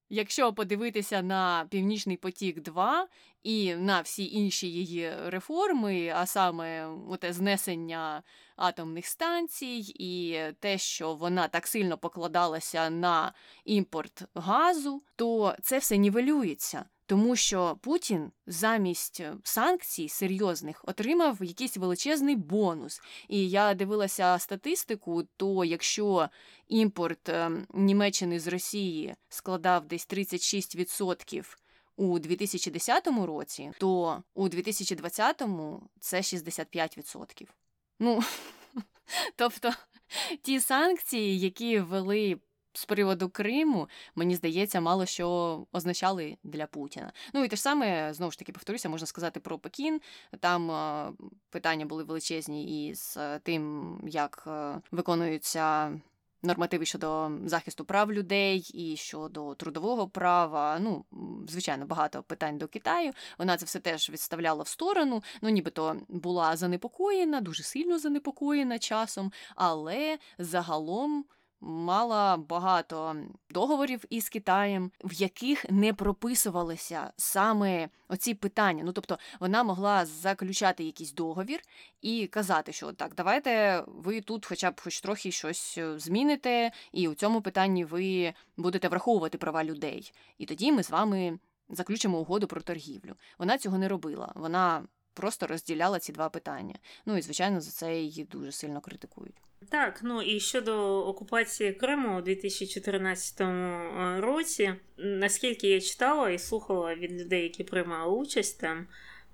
якщо подивитися на Північний потік 2 і на всі інші її реформи, а саме те знесення атомних станцій, і те, що вона так сильно покладалася на імпорт газу, то це все нівелюється. Тому що Путін замість санкцій серйозних отримав якийсь величезний бонус. І я дивилася статистику: то якщо імпорт ем, Німеччини з Росії складав десь 36%, у 2010 році, то у 2020-му це 65%. Ну, тобто ті санкції, які ввели з приводу Криму, мені здається, мало що означали для Путіна. Ну і те ж саме знову ж таки повторюся, можна сказати про Пекін. Там питання були величезні із е, тим, як виконуються нормативи щодо захисту прав людей і щодо трудового права. Ну, звичайно, багато питань до Китаю. Вона це все теж відставляла в сторону. Ну, нібито була занепокоєна, дуже сильно занепокоєна часом, але загалом. Мала багато договорів із Китаєм, в яких не прописувалися саме оці питання. Ну тобто вона могла заключати якийсь договір і казати, що так, давайте ви тут, хоча б хоч трохи щось е, зміните, і у цьому питанні ви будете враховувати права людей. І тоді ми з вами заключимо угоду про торгівлю. Вона цього не робила. Вона просто розділяла ці два питання. Ну і звичайно за це її дуже сильно критикують. Так, ну і щодо окупації Криму у 2014 е, році, наскільки я читала і слухала від людей, які приймали участь там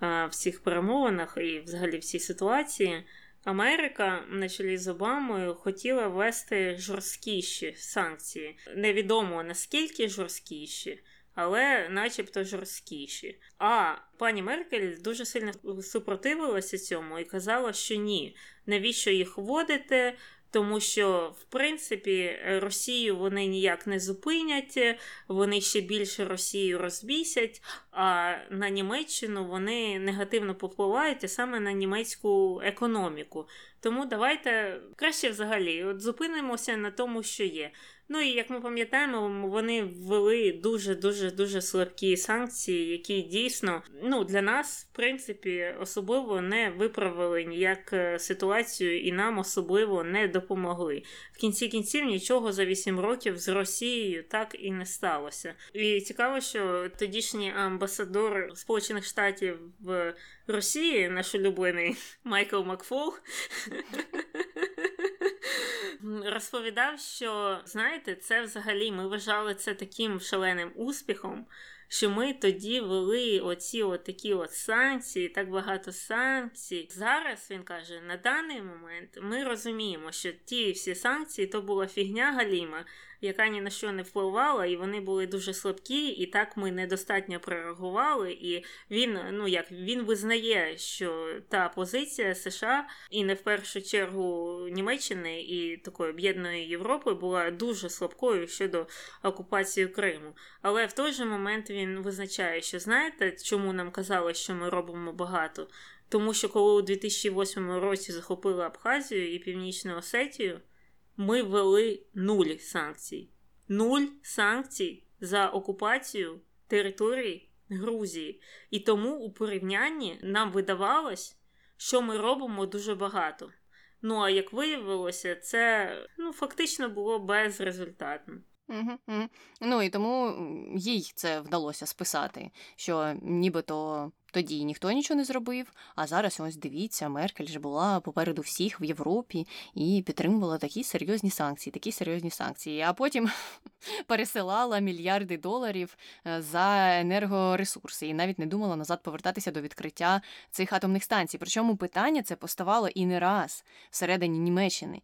е, в цих перемовинах і взагалі в цій ситуації, Америка на чолі з Обамою хотіла ввести жорсткіші санкції. Невідомо наскільки жорсткіші але начебто жорсткіші. А пані Меркель дуже сильно супротивилася цьому і казала, що ні, навіщо їх вводити? Тому що, в принципі, Росію вони ніяк не зупинять, вони ще більше Росію розбісять, а на Німеччину вони негативно попливають, а саме на німецьку економіку. Тому давайте краще взагалі от зупинимося на тому, що є. Ну і як ми пам'ятаємо, вони ввели дуже дуже дуже слабкі санкції, які дійсно ну для нас, в принципі, особливо не виправили ніяк е, ситуацію і нам особливо не допомогли. В кінці кінців нічого за 8 років з Росією так і не сталося. І цікаво, що тодішній амбасадор Сполучених Штатів в Росії, наш улюблений Майкл Макфол. розповідав, що знаєте, це взагалі ми вважали це таким шаленим успіхом, що ми тоді вели оці от такі от санкції, так багато санкцій. Зараз він каже: на даний момент ми розуміємо, що ті всі санкції то була фігня галіма, яка ні на що не впливала, і вони були дуже слабкі, і так ми недостатньо прореагували. І він ну як він визнає, що та позиція США і не в першу чергу Німеччини і такої об'єднаної Європи була дуже слабкою щодо окупації Криму. Але в той же момент він визначає, що знаєте, чому нам казали, що ми робимо багато. Тому що коли у 2008 році захопили Абхазію і Північну Осетію, ми ввели нуль санкцій. Нуль санкцій за окупацію території Грузії. І тому у порівнянні нам видавалось, що ми робимо дуже багато. Ну а як виявилося, це ну, фактично було безрезультатно. Ну і тому їй це вдалося списати, що нібито тоді ніхто нічого не зробив, а зараз ось дивіться, Меркель ж була попереду всіх в Європі і підтримувала такі серйозні санкції, такі серйозні санкції. А потім пересилала мільярди доларів е, за енергоресурси і навіть не думала назад повертатися до відкриття цих атомних станцій. Причому питання це поставало і не раз всередині Німеччини.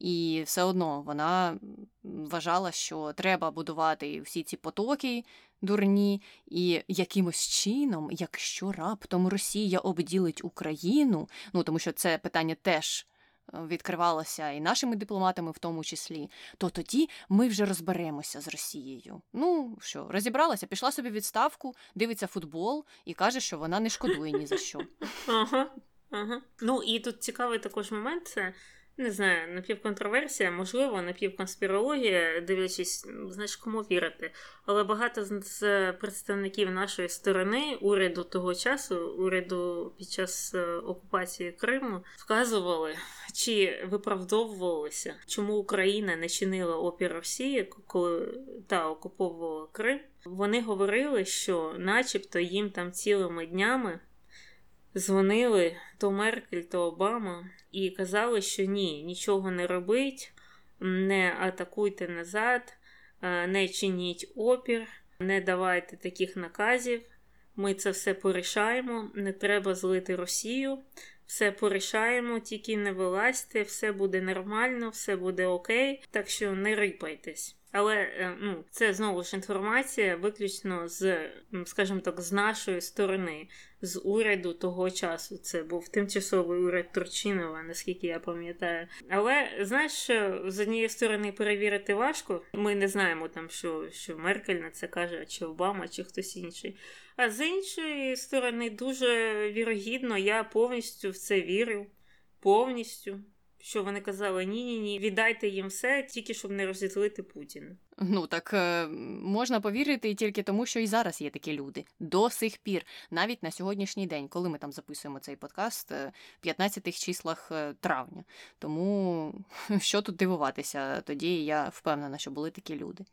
І все одно вона вважала, що треба будувати всі ці потоки дурні, і якимось чином, якщо раптом Росія обділить Україну, ну тому що це питання теж. Е, відкривалося і нашими дипломатами, в тому числі, то тоді ми вже розберемося з Росією. Ну що, розібралася, пішла собі відставку, дивиться футбол і каже, що вона не шкодує ні за що. Ага, ага. Ну і тут цікавий також момент. Це не знаю, напівконтроверсія, можливо, напівконспірологія, дивлячись, знаєш, кому вірити. Але багато з представників нашої сторони, уряду того часу, уряду під час е, окупації Криму, вказували чи виправдовувалися, чому Україна не чинила опір Росії, коли та окуповувала Крим. Вони говорили, що, начебто, їм там цілими днями дзвонили то Меркель, то Обама і казали, що ні, нічого не робить, не атакуйте назад, е, не чиніть опір, не давайте таких наказів. Ми це все порішаємо, не треба злити Росію, все порішаємо, тільки не вилазьте, все буде нормально, все буде окей, так що не рипайтесь. Але е, ну, це знову ж інформація виключно з, скажімо так, з нашої сторони, з уряду того часу. Це був тимчасовий уряд Турчинова, наскільки я пам'ятаю. Але знаєш, з однієї сторони перевірити важко. Ми не знаємо там, що що Меркель на це каже, чи Обама, чи хтось інший. А з іншої сторони, дуже вірогідно, я повністю в це вірю. Повністю. Що вони казали: ні, ні, ні, віддайте їм все, тільки щоб не розітлити Путіна. Ну так е, можна повірити тільки тому, що і зараз є такі люди до сих пір, навіть на сьогоднішній день, коли ми там записуємо цей подкаст, 15 е, числах е, травня. Тому що тут дивуватися, тоді я впевнена, що були такі люди.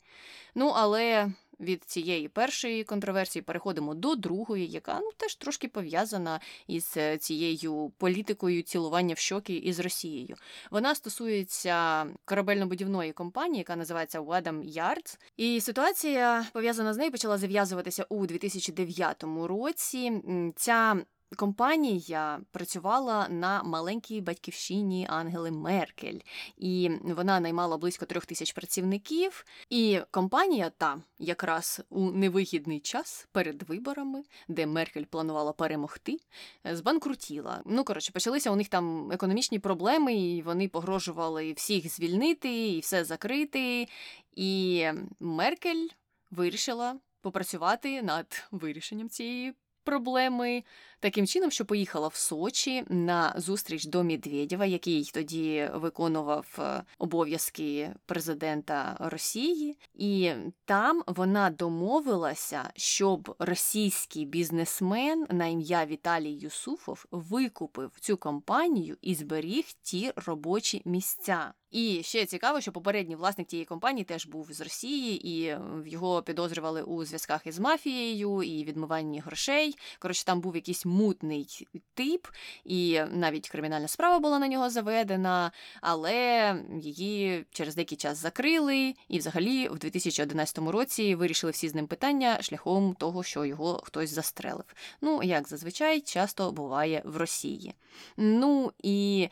Ну але від цієї першої контроверсії переходимо до другої, яка ну теж трошки пов'язана із е, цією політикою цілування в щоки із Росією. Вона стосується корабельно-будівної компанії, яка називається Wadam Yards. І ситуація пов'язана з нею почала зав'язуватися у 2009 році. Ця Компанія працювала на маленькій батьківщині Ангели Меркель, і вона наймала близько трьох тисяч працівників. І компанія та якраз у невигідний час перед виборами, де Меркель планувала перемогти, збанкрутіла. Ну коротше, почалися у них там економічні проблеми, і вони погрожували всіх звільнити і все закрити. І Меркель вирішила попрацювати над вирішенням цієї проблеми таким чином, що поїхала в Сочі на зустріч до Медведєва, який тоді виконував е, обов'язки президента Росії, і там вона домовилася, щоб російський бізнесмен на ім'я Віталій Юсуфов викупив цю компанію і зберіг ті робочі місця. І ще цікаво, що попередній власник тієї компанії теж був з Росії, і його підозрювали у зв'язках із мафією і відмиванні грошей. Коротше, там був якийсь мутний тип, і навіть кримінальна справа була на нього заведена, але її через деякий час закрили, і взагалі в 2011 році вирішили всі з ним питання шляхом того, що його хтось застрелив. Ну, як зазвичай, часто буває в Росії. Ну і.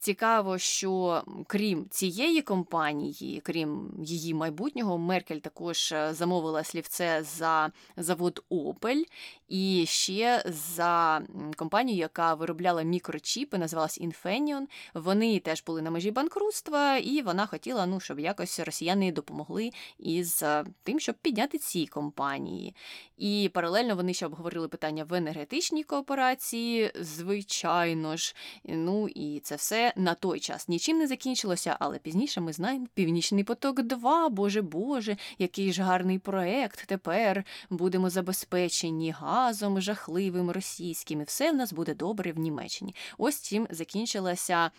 Цікаво, що крім цієї компанії, крім її майбутнього, Меркель також е, замовила слівце за завод Опель і ще за компанію, яка виробляла мікрочіпи, називалась Infineon. Вони теж були на межі банкрутства, і вона хотіла, ну, щоб якось росіяни допомогли із е, тим, щоб підняти ці компанії. І паралельно вони ще обговорили питання в енергетичній кооперації, звичайно ж. Ну і це все на той час нічим не закінчилося, але пізніше ми знаємо Північний поток 2 Боже Боже, який ж гарний проект. Тепер будемо забезпечені газом жахливим російським, і все в нас буде добре в Німеччині. Ось чим закінчилася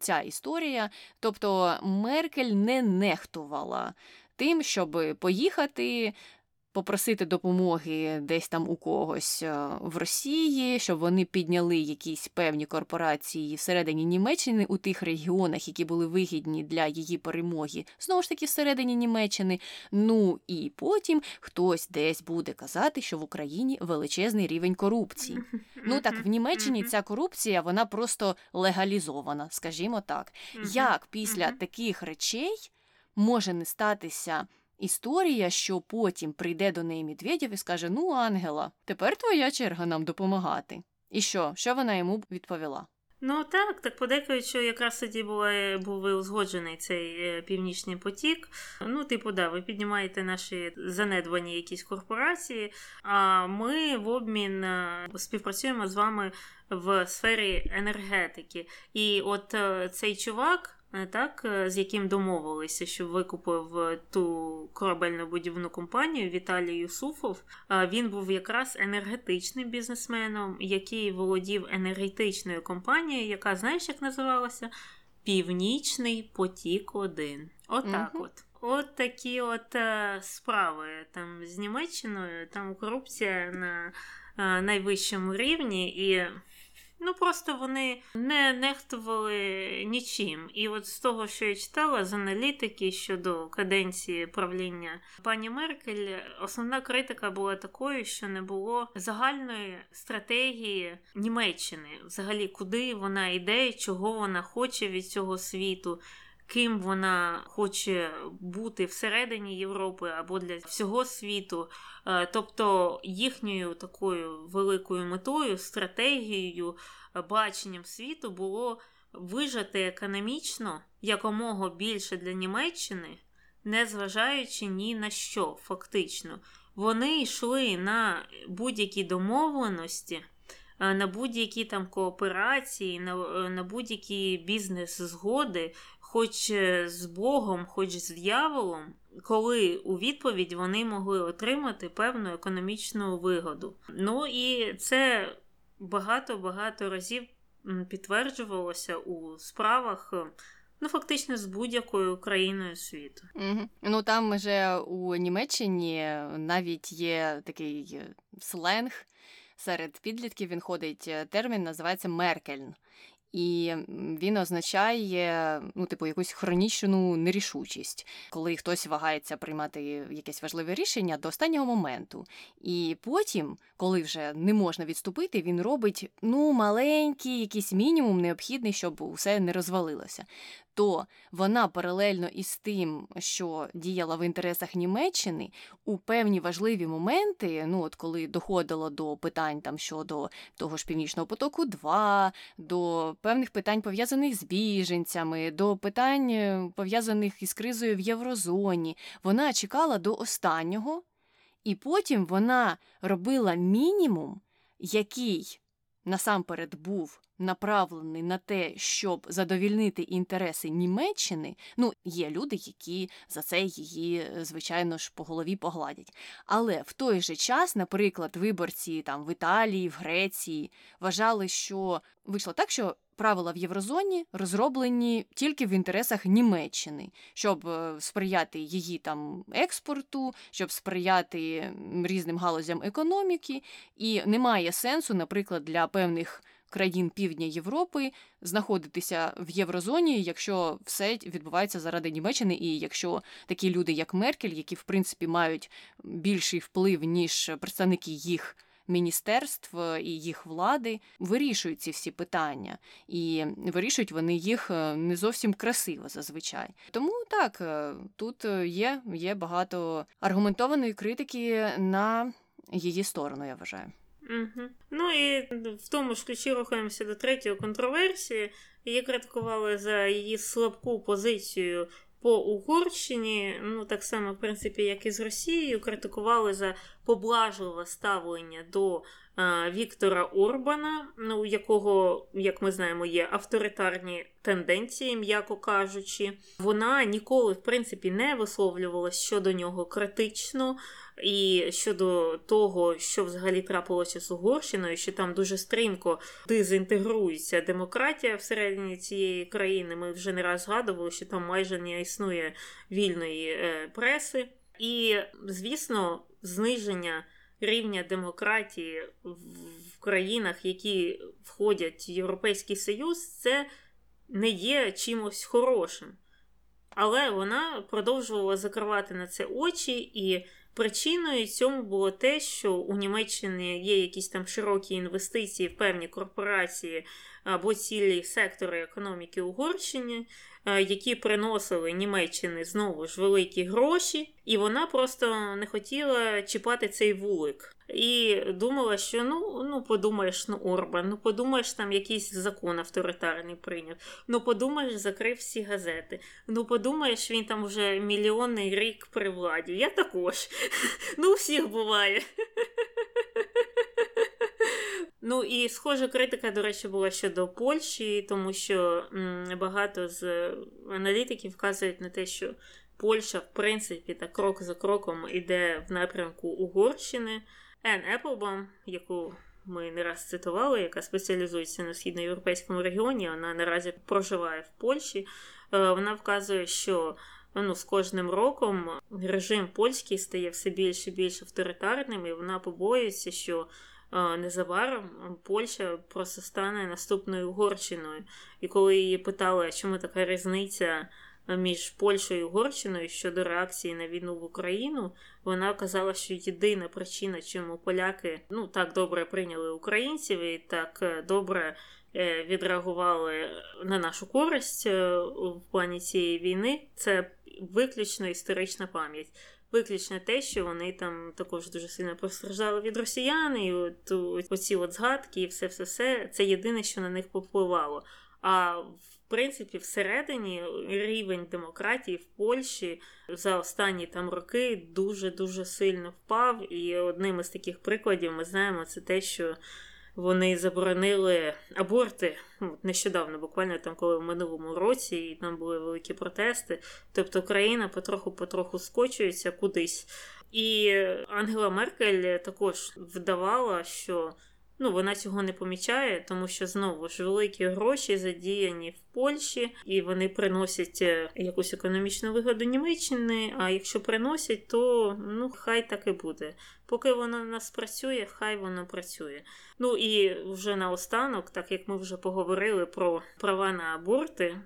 ця історія. Тобто Меркель не нехтувала тим, щоб поїхати попросити допомоги десь там у когось е, в Росії, щоб вони підняли якісь певні корпорації всередині Німеччини у тих регіонах, які були вигідні для її перемоги, знову ж таки всередині Німеччини. Ну і потім хтось десь буде казати, що в Україні величезний рівень корупції. Ну так в Німеччині ця корупція вона просто легалізована, скажімо так. Як після таких речей може не статися? Історія, що потім прийде до неї Медведєв і скаже: Ну, Ангела, тепер твоя черга нам допомагати. І що? Що вона йому відповіла? Ну так, так подекують, що якраз тоді була, був узгоджений цей е, північний потік. Ну, типу, да, ви піднімаєте наші занедбані якісь корпорації, а ми в обмін е, співпрацюємо з вами в сфері енергетики. І от е, цей чувак. Е, так, е, з яким домовилися, що викупив е, ту корабельну будівну компанію Віталій Юсуфов. Він був якраз енергетичним бізнесменом, який володів енергетичною компанією, яка, знаєш, як називалася? Північний потік 1 Отак угу. от. От такі от справи там з Німеччиною, там корупція на найвищому рівні і. Ну просто вони не нехтували нічим. І от з того, що я читала з аналітики щодо каденції правління пані Меркель, основна критика була такою, що не було загальної стратегії Німеччини, взагалі, куди вона йде, чого вона хоче від цього світу ким вона хоче бути всередині Європи або для всього світу. Е, тобто їхньою такою великою метою, стратегією, е, баченням світу було вижити економічно якомога більше для Німеччини, незважаючи ні на що, фактично. Вони йшли на будь-які домовленості. на будь-які там кооперації, на, на будь-які бізнес-згоди, хоч з Богом, хоч з дьяволом, коли у відповідь вони могли отримати певну економічну вигоду. Ну і це багато-багато разів підтверджувалося у справах. Ну, фактично, з будь-якою країною світу. Угу. Ну там вже у Німеччині навіть є такий сленг серед підлітків. Він ходить е, термін, називається Меркельн. І він означає ну, типу, якусь хронічну нерішучість, коли хтось вагається приймати якесь важливе рішення до останнього моменту. І потім, коли вже не можна відступити, він робить ну маленький, якийсь мінімум необхідний, щоб усе не розвалилося то вона паралельно із тим, що діяла в інтересах Німеччини, у певні важливі моменти, ну от коли доходило до питань там щодо того ж північного потоку, 2 до певних питань пов'язаних з біженцями, до питань е, пов'язаних із кризою в Єврозоні, вона чекала до останнього, і потім вона робила мінімум, який насамперед був направлений на те, щоб задовільнити інтереси Німеччини, ну є люди, які за це її, е, звичайно ж, по голові погладять. Але в той же час, наприклад, виборці там в Італії, в Греції вважали, що вийшло так, що. Правила в Єврозоні розроблені тільки в інтересах Німеччини, щоб е, сприяти її там експорту, щоб сприяти різним галузям економіки, і немає сенсу, наприклад, для певних країн півдня Європи знаходитися в Єврозоні, якщо все відбувається заради Німеччини, і якщо такі люди, як Меркель, які в принципі мають більший вплив ніж представники їх. Міністерств і їх влади вирішують ці всі питання, і вирішують вони їх е, не зовсім красиво зазвичай. Тому так е, тут є, є багато аргументованої критики на її сторону, я вважаю. Угу. Ну і в тому ж ключі рухаємося до третьої контроверсії. Її критикували за її слабку позицію по Угорщині. Ну, так само, в принципі, як і з Росією, критикували за поблажливе ставлення до Віктора Орбана, ну, у якого, як ми знаємо, є авторитарні тенденції, м'яко кажучи. Вона ніколи, в принципі, не висловлювалася щодо нього критично. І щодо того, що взагалі трапилося з Угорщиною, що там дуже стрімко дезінтегрується демократія всередині цієї країни. Ми вже не раз згадували, що там майже не існує вільної е, преси. І, звісно, зниження рівня демократії в країнах, які входять в Європейський Союз, це не є чимось хорошим. Але вона продовжувала закривати на це очі і Причиною цьому було те, що у Німеччині є якісь там широкі інвестиції в певні корпорації або цілі сектори економіки Угорщини, які приносили Німеччини знову ж великі гроші, і вона просто не хотіла чіпати цей вулик. І думала, що ну ну подумаєш, ну Орбан, ну подумаєш, там якийсь закон авторитарний прийняв. Ну подумаєш, закрив всі газети. Ну подумаєш, він там вже мільйонний рік при владі. Я також. Ну, всіх буває. Ну і схожа критика, до речі, була щодо Польщі, тому що багато з аналітиків вказують на те, що Польща, в принципі, так крок за кроком йде в напрямку Угорщини. Ен Еплбом, яку ми не раз цитували, яка спеціалізується на східноєвропейському регіоні, вона наразі проживає в Польщі. Е, вона вказує, що ну, з кожним роком режим польський стає все більш і більш авторитарним, і вона побоюється, що незабаром Польща просто стане наступною Угорщиною. І коли її питали, чому така різниця між Польщею і Угорщиною щодо реакції на війну в Україну, вона казала, що єдина причина, чому поляки ну так добре прийняли українців і так е, добре е, відреагували на нашу користь е, в плані цієї війни, це виключно історична пам'ять виключно те, що вони там також дуже сильно постраждали від росіян, і от оці от згадки, і все все все це єдине, що на них попливало. А в принципі, всередині рівень демократії в Польщі за останні там роки дуже дуже сильно впав. І одним із таких прикладів ми знаємо це те, що вони заборонили аборти ну, нещодавно, буквально там, коли в минулому році, і там були великі протести. Тобто країна потроху-потроху скочується кудись. І Ангела Меркель також вдавала, що Ну, вона цього не помічає, тому що знову ж великі гроші задіяні в Польщі, і вони приносять е, якусь економічну вигоду Німеччини. А якщо приносять, то ну хай так і буде. Поки воно на нас працює, хай воно працює. Ну і вже наостанок, так як ми вже поговорили про права на аборти,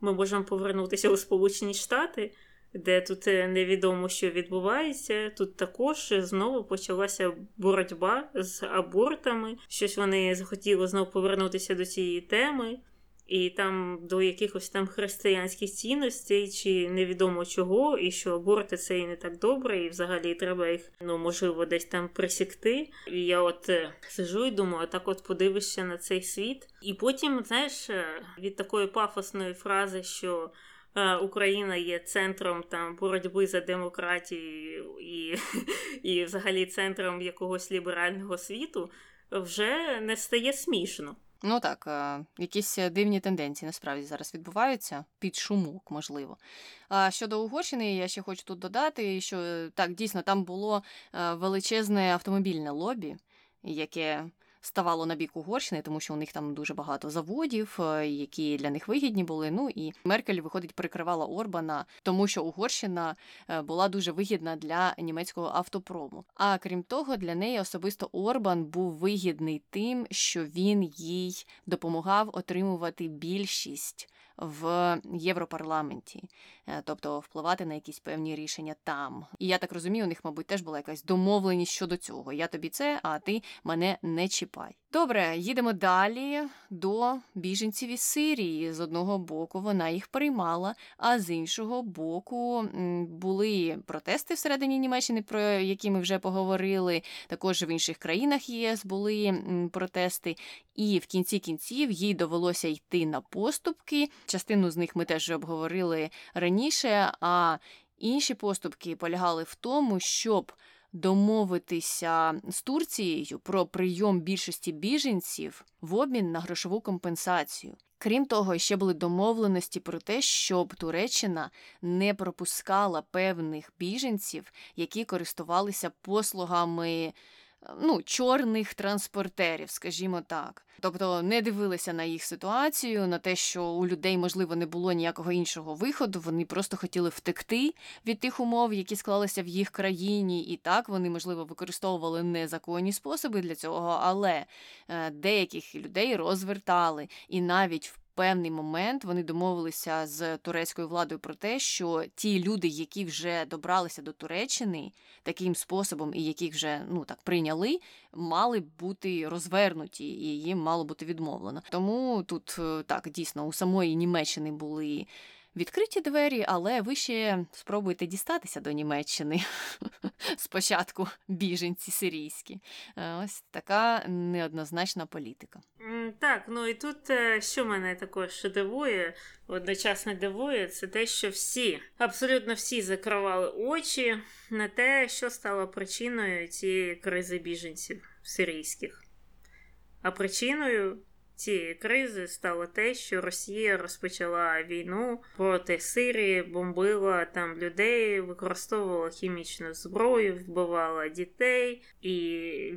ми можемо повернутися у Сполучені Штати де тут е, невідомо, що відбувається. Тут також знову почалася боротьба з абортами. Щось вони захотіли знову повернутися до цієї теми. І там до якихось там християнських цінностей, чи невідомо чого, і що аборти це і не так добре, і взагалі треба їх, ну можливо, десь там присікти. І я от е, сижу і думаю, так от подивишся на цей світ. І потім, знаєш, е, від такої пафосної фрази, що Україна є центром там боротьби за демократію і, і взагалі центром якогось ліберального світу, вже не стає смішно. Ну так, е, якісь дивні тенденції насправді зараз відбуваються під шумок, можливо. А щодо Угорщини, я ще хочу тут додати, що так дійсно там було е, величезне автомобільне лобі, яке ставало на бік Угорщини, тому що у них там дуже багато заводів, е, які для них вигідні були. Ну і Меркель, виходить, прикривала Орбана, тому що Угорщина е, була дуже вигідна для німецького автопрому. А крім того, для неї особисто Орбан був вигідний тим, що він їй допомагав отримувати більшість в Європарламенті, тобто впливати на якісь певні рішення там. І я так розумію, у них, мабуть, теж була якась домовленість щодо цього. Я тобі це, а ти мене не чіпай. Добре, їдемо далі до біженців із Сирії. З одного боку вона їх приймала, а з іншого боку були протести всередині Німеччини, про які ми вже поговорили. Також в інших країнах ЄС були протести, і в кінці кінців їй довелося йти на поступки. Частину з них ми теж обговорили раніше. А інші поступки полягали в тому, щоб домовитися з Турцією про прийом більшості біженців в обмін на грошову компенсацію. Крім того, ще були домовленості про те, щоб Туреччина не пропускала певних біженців, які користувалися послугами ну, чорних транспортерів, скажімо так. Тобто не дивилися на їх ситуацію, на те, що у людей, можливо, не було ніякого іншого виходу. Вони просто хотіли втекти від тих умов, які склалися в їх країні, і так вони, можливо, використовували незаконні способи для цього, але е, деяких людей розвертали і навіть в певний момент вони домовилися з турецькою владою про те, що ті люди, які вже добралися до Туреччини таким способом, і яких вже ну так прийняли, мали бути розвернуті, і їм мало бути відмовлено. Тому тут е, так дійсно у самої Німеччини були відкриті двері, але ви ще спробуйте дістатися до Німеччини спочатку біженці сирійські. Е, ось така неоднозначна політика. Так, ну і тут е, що мене також дивує, одночасно дивує, це те, що всі, абсолютно всі закривали очі на те, що стало причиною цієї кризи біженців сирійських. А причиною цієї кризи стало те, що Росія розпочала війну проти Сирії, бомбила там людей, використовувала хімічну зброю, вбивала дітей, і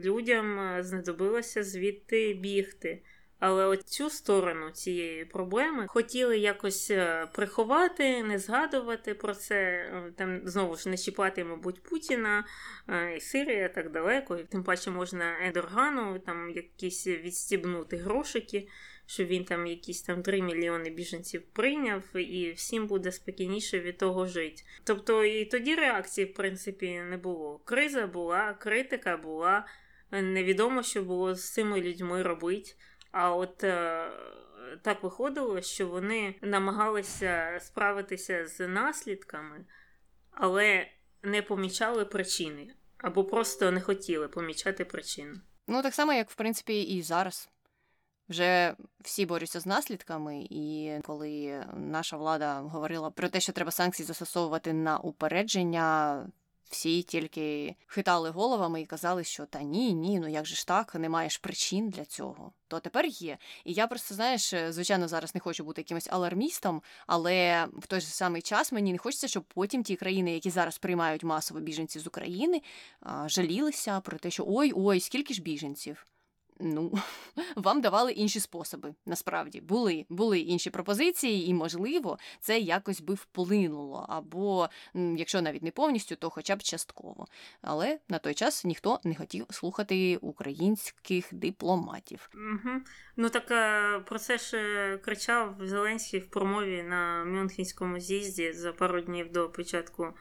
людям знадобилося звідти бігти. Але от цю сторону цієї проблеми хотіли якось е, приховати, не згадувати про це. Е, там знову ж не чіпати, мабуть, Путіна е, і Сирія так далеко. Тим паче можна Едоргану там якісь відстібнути грошики, що він там якісь там 3 мільйони біженців прийняв, і всім буде спокійніше від того жити. Тобто і тоді реакції, в принципі, не було. Криза була, критика була. Невідомо, що було з цими людьми робити. А от е, так виходило, що вони намагалися справитися з наслідками, але не помічали причини або просто не хотіли помічати причини. Ну, так само, як в принципі, і зараз. Вже всі борються з наслідками, і коли наша влада говорила про те, що треба санкції застосовувати на упередження, всі тільки хитали головами і казали, що та ні, ні, ну як же ж так, не маєш причин для цього. То тепер є. І я просто, знаєш, звичайно, зараз не хочу бути якимось алармістом, але в той же самий час мені не хочеться, щоб потім ті країни, які зараз приймають масово біженців з України, жалілися про те, що ой, ой, скільки ж біженців ну, вам давали інші способи. Насправді були були інші пропозиції, і, можливо, це якось би вплинуло. Або якщо навіть не повністю, то хоча б частково. Але на той час ніхто не хотів слухати українських дипломатів. Угу. Ну так е, про це ж е, кричав Зеленський в промові на Мюнхенському з'їзді за пару днів до початку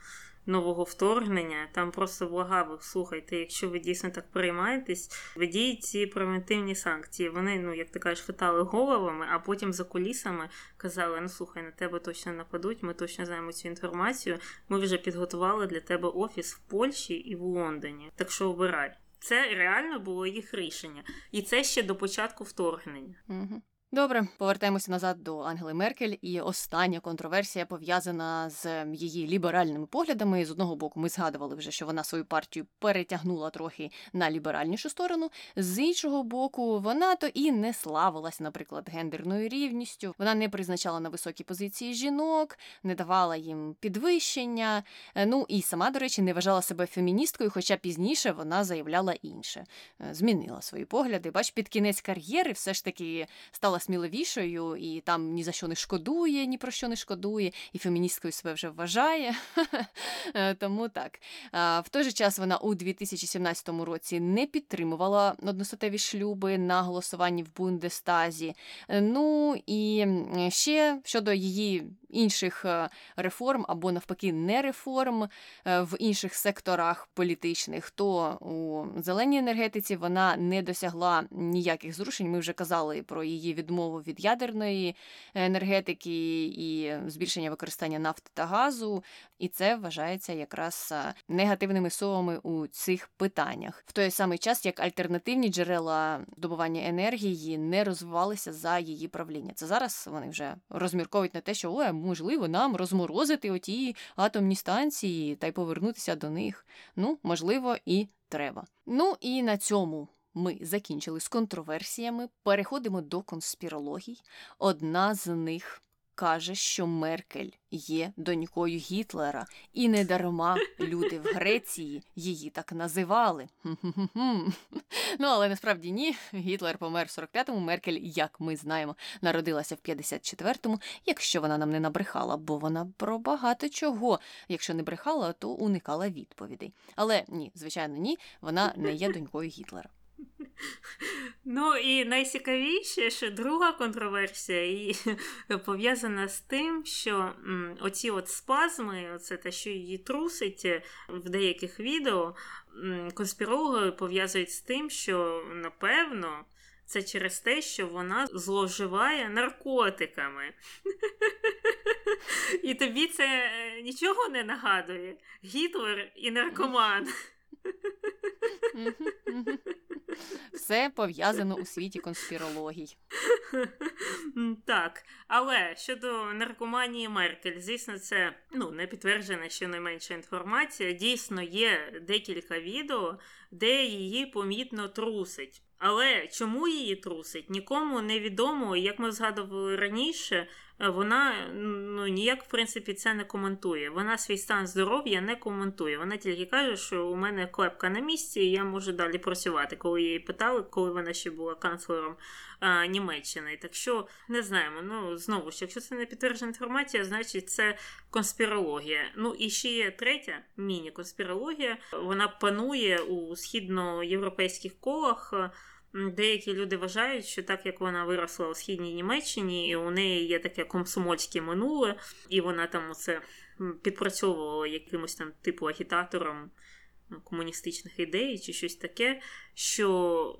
нового вторгнення. Там просто благав, слухайте, якщо ви дійсно так приймаєтесь, ведіть ці превентивні санкції. Вони, ну як ти кажеш, хитали головами, а потім за кулісами казали: ну слухай, на тебе точно нападуть, ми точно знаємо цю інформацію. Ми вже підготували для тебе офіс в Польщі і в Лондоні. Так що обирай. Це реально було їх рішення, і це ще до початку вторгнення. Угу. Добре, повертаємося назад до Ангели Меркель, і остання контроверсія пов'язана з її ліберальними поглядами. З одного боку, ми згадували вже, що вона свою партію перетягнула трохи на ліберальнішу сторону. З іншого боку, вона то і не славилась, наприклад, гендерною рівністю. Вона не призначала на високі позиції жінок, не давала їм підвищення. Е, ну і сама, до речі, не вважала себе феміністкою, хоча пізніше вона заявляла інше, е, змінила свої погляди. Бач, під кінець кар'єри все ж таки стала сміливішою і там ні за що не шкодує, ні про що не шкодує, і феміністкою себе вже вважає. Е, тому так. В той же час вона у 2017 році не підтримувала одностатеві шлюби на голосуванні в Бундестазі. Е, ну і ще щодо її інших е, реформ або навпаки не реформ в інших секторах політичних, то у зеленій енергетиці вона не досягла ніяких зрушень. Ми вже казали про її відмову відмову від ядерної енергетики і збільшення використання нафти та газу, і це вважається якраз негативними совами у цих питаннях. В той самий час як альтернативні джерела добування енергії не розвивалися за її правління. Це зараз вони вже розмірковують на те, що о, можливо нам розморозити оті атомні станції та й повернутися до них. Ну можливо, і треба. Ну і на цьому ми закінчили з контроверсіями, переходимо до конспірологій. Одна з них каже, що Меркель є донькою Гітлера, і не дарма люди в Греції її так називали. Ну, але насправді ні. Гітлер помер в 45-му, Меркель, як ми знаємо, народилася в 54-му, якщо вона нам не набрехала, бо вона про багато чого. Якщо не брехала, то уникала відповідей. Але ні, звичайно, ні, вона не є донькою Гітлера. Ну і найцікавіше, що друга контроверсія і пов'язана з тим, що оці от спазми, оце те, що її трусить е, в деяких відео, конспірологи пов'язують з тим, що напевно. Це через те, що вона зловживає наркотиками. І тобі це е, нічого не нагадує. Гітлер і наркоман. Все пов'язано у світі конспірологій. Так, але щодо наркоманії Меркель, звісно, це ну, не підтверджена щонайменша інформація. Дійсно, є декілька відео, де її помітно трусить. Але чому її трусить, нікому не відомо. Як ми згадували раніше, вона ну, ніяк, в принципі, це не коментує. Вона свій стан здоров'я не коментує. Вона тільки каже, що у мене клепка на місці, і я можу далі працювати. Коли її питали, коли вона ще була канцлером а, Німеччини. Так що не знаємо. Ну, знову ж, якщо це не підтверджена інформація, значить це конспірологія. Ну і ще є третя міні-конспірологія. Вона панує у східноєвропейських колах. Деякі люди вважають, що так як вона виросла у східній Німеччині, і у неї є таке комсомольське минуле, і вона там оце підпрацьовувала якимось там типу агітатором комуністичних ідей чи щось таке, що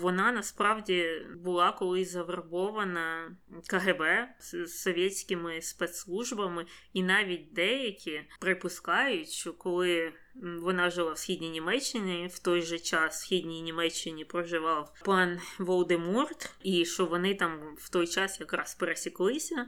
вона насправді була колись завербована КГБ з совєтськими спецслужбами, і навіть деякі припускають, що коли вона жила в східній Німеччині, в той же час в східній Німеччині проживав пан Волдеморт, і що вони там в той час якраз пересіклися.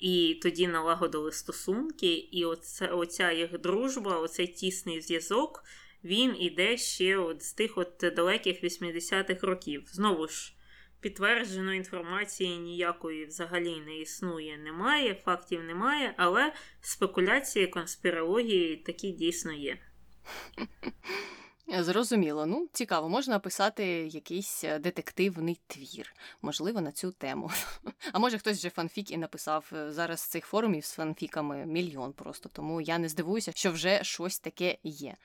І тоді налагодили стосунки, і оце, оця їх дружба, оцей тісний зв'язок, він іде ще от з тих от далеких 80-х років. Знову ж, підтвердженої інформації ніякої взагалі не існує, немає, фактів немає, але спекуляції, конспірології такі дійсно є. Зрозуміло, ну цікаво, можна писати якийсь е, детективний твір, можливо, на цю тему. А може хтось вже фанфік і написав е, зараз цих форумів з фанфіками мільйон просто, тому я не здивуюся, що вже щось таке є.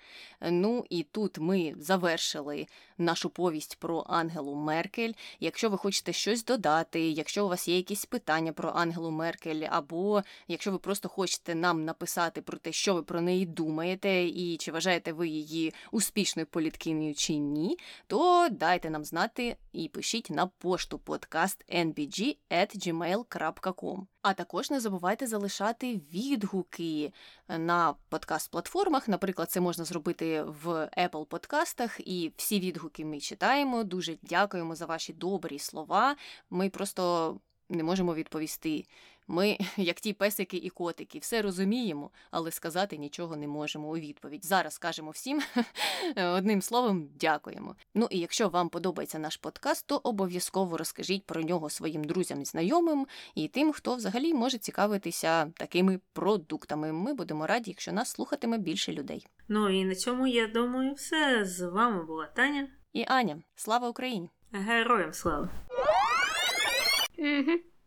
Ну і тут ми завершили нашу повість про Ангелу Меркель. Якщо ви хочете щось додати, якщо у вас є якісь питання про Ангелу Меркель, або якщо ви просто хочете нам написати про те, що ви про неї думаєте, і чи вважаєте ви її успішною політкинею чи ні, то дайте нам знати і пишіть на пошту подкаст nbg.gmail.com. А також не забувайте залишати відгуки на подкаст-платформах. Наприклад, це можна зробити в Apple подкастах, і всі відгуки ми читаємо. Дуже дякуємо за ваші добрі слова. Ми просто не можемо відповісти. Ми, як ті песики і котики, все розуміємо, але сказати нічого не можемо у відповідь. Зараз скажемо всім одним словом, дякуємо. Ну і якщо вам подобається наш подкаст, то обов'язково розкажіть про нього своїм друзям і знайомим і тим, хто взагалі може цікавитися такими продуктами. Ми будемо раді, якщо нас слухатиме більше людей. Ну і на цьому я думаю, все з вами була Таня і Аня. Слава Україні! Героям слава!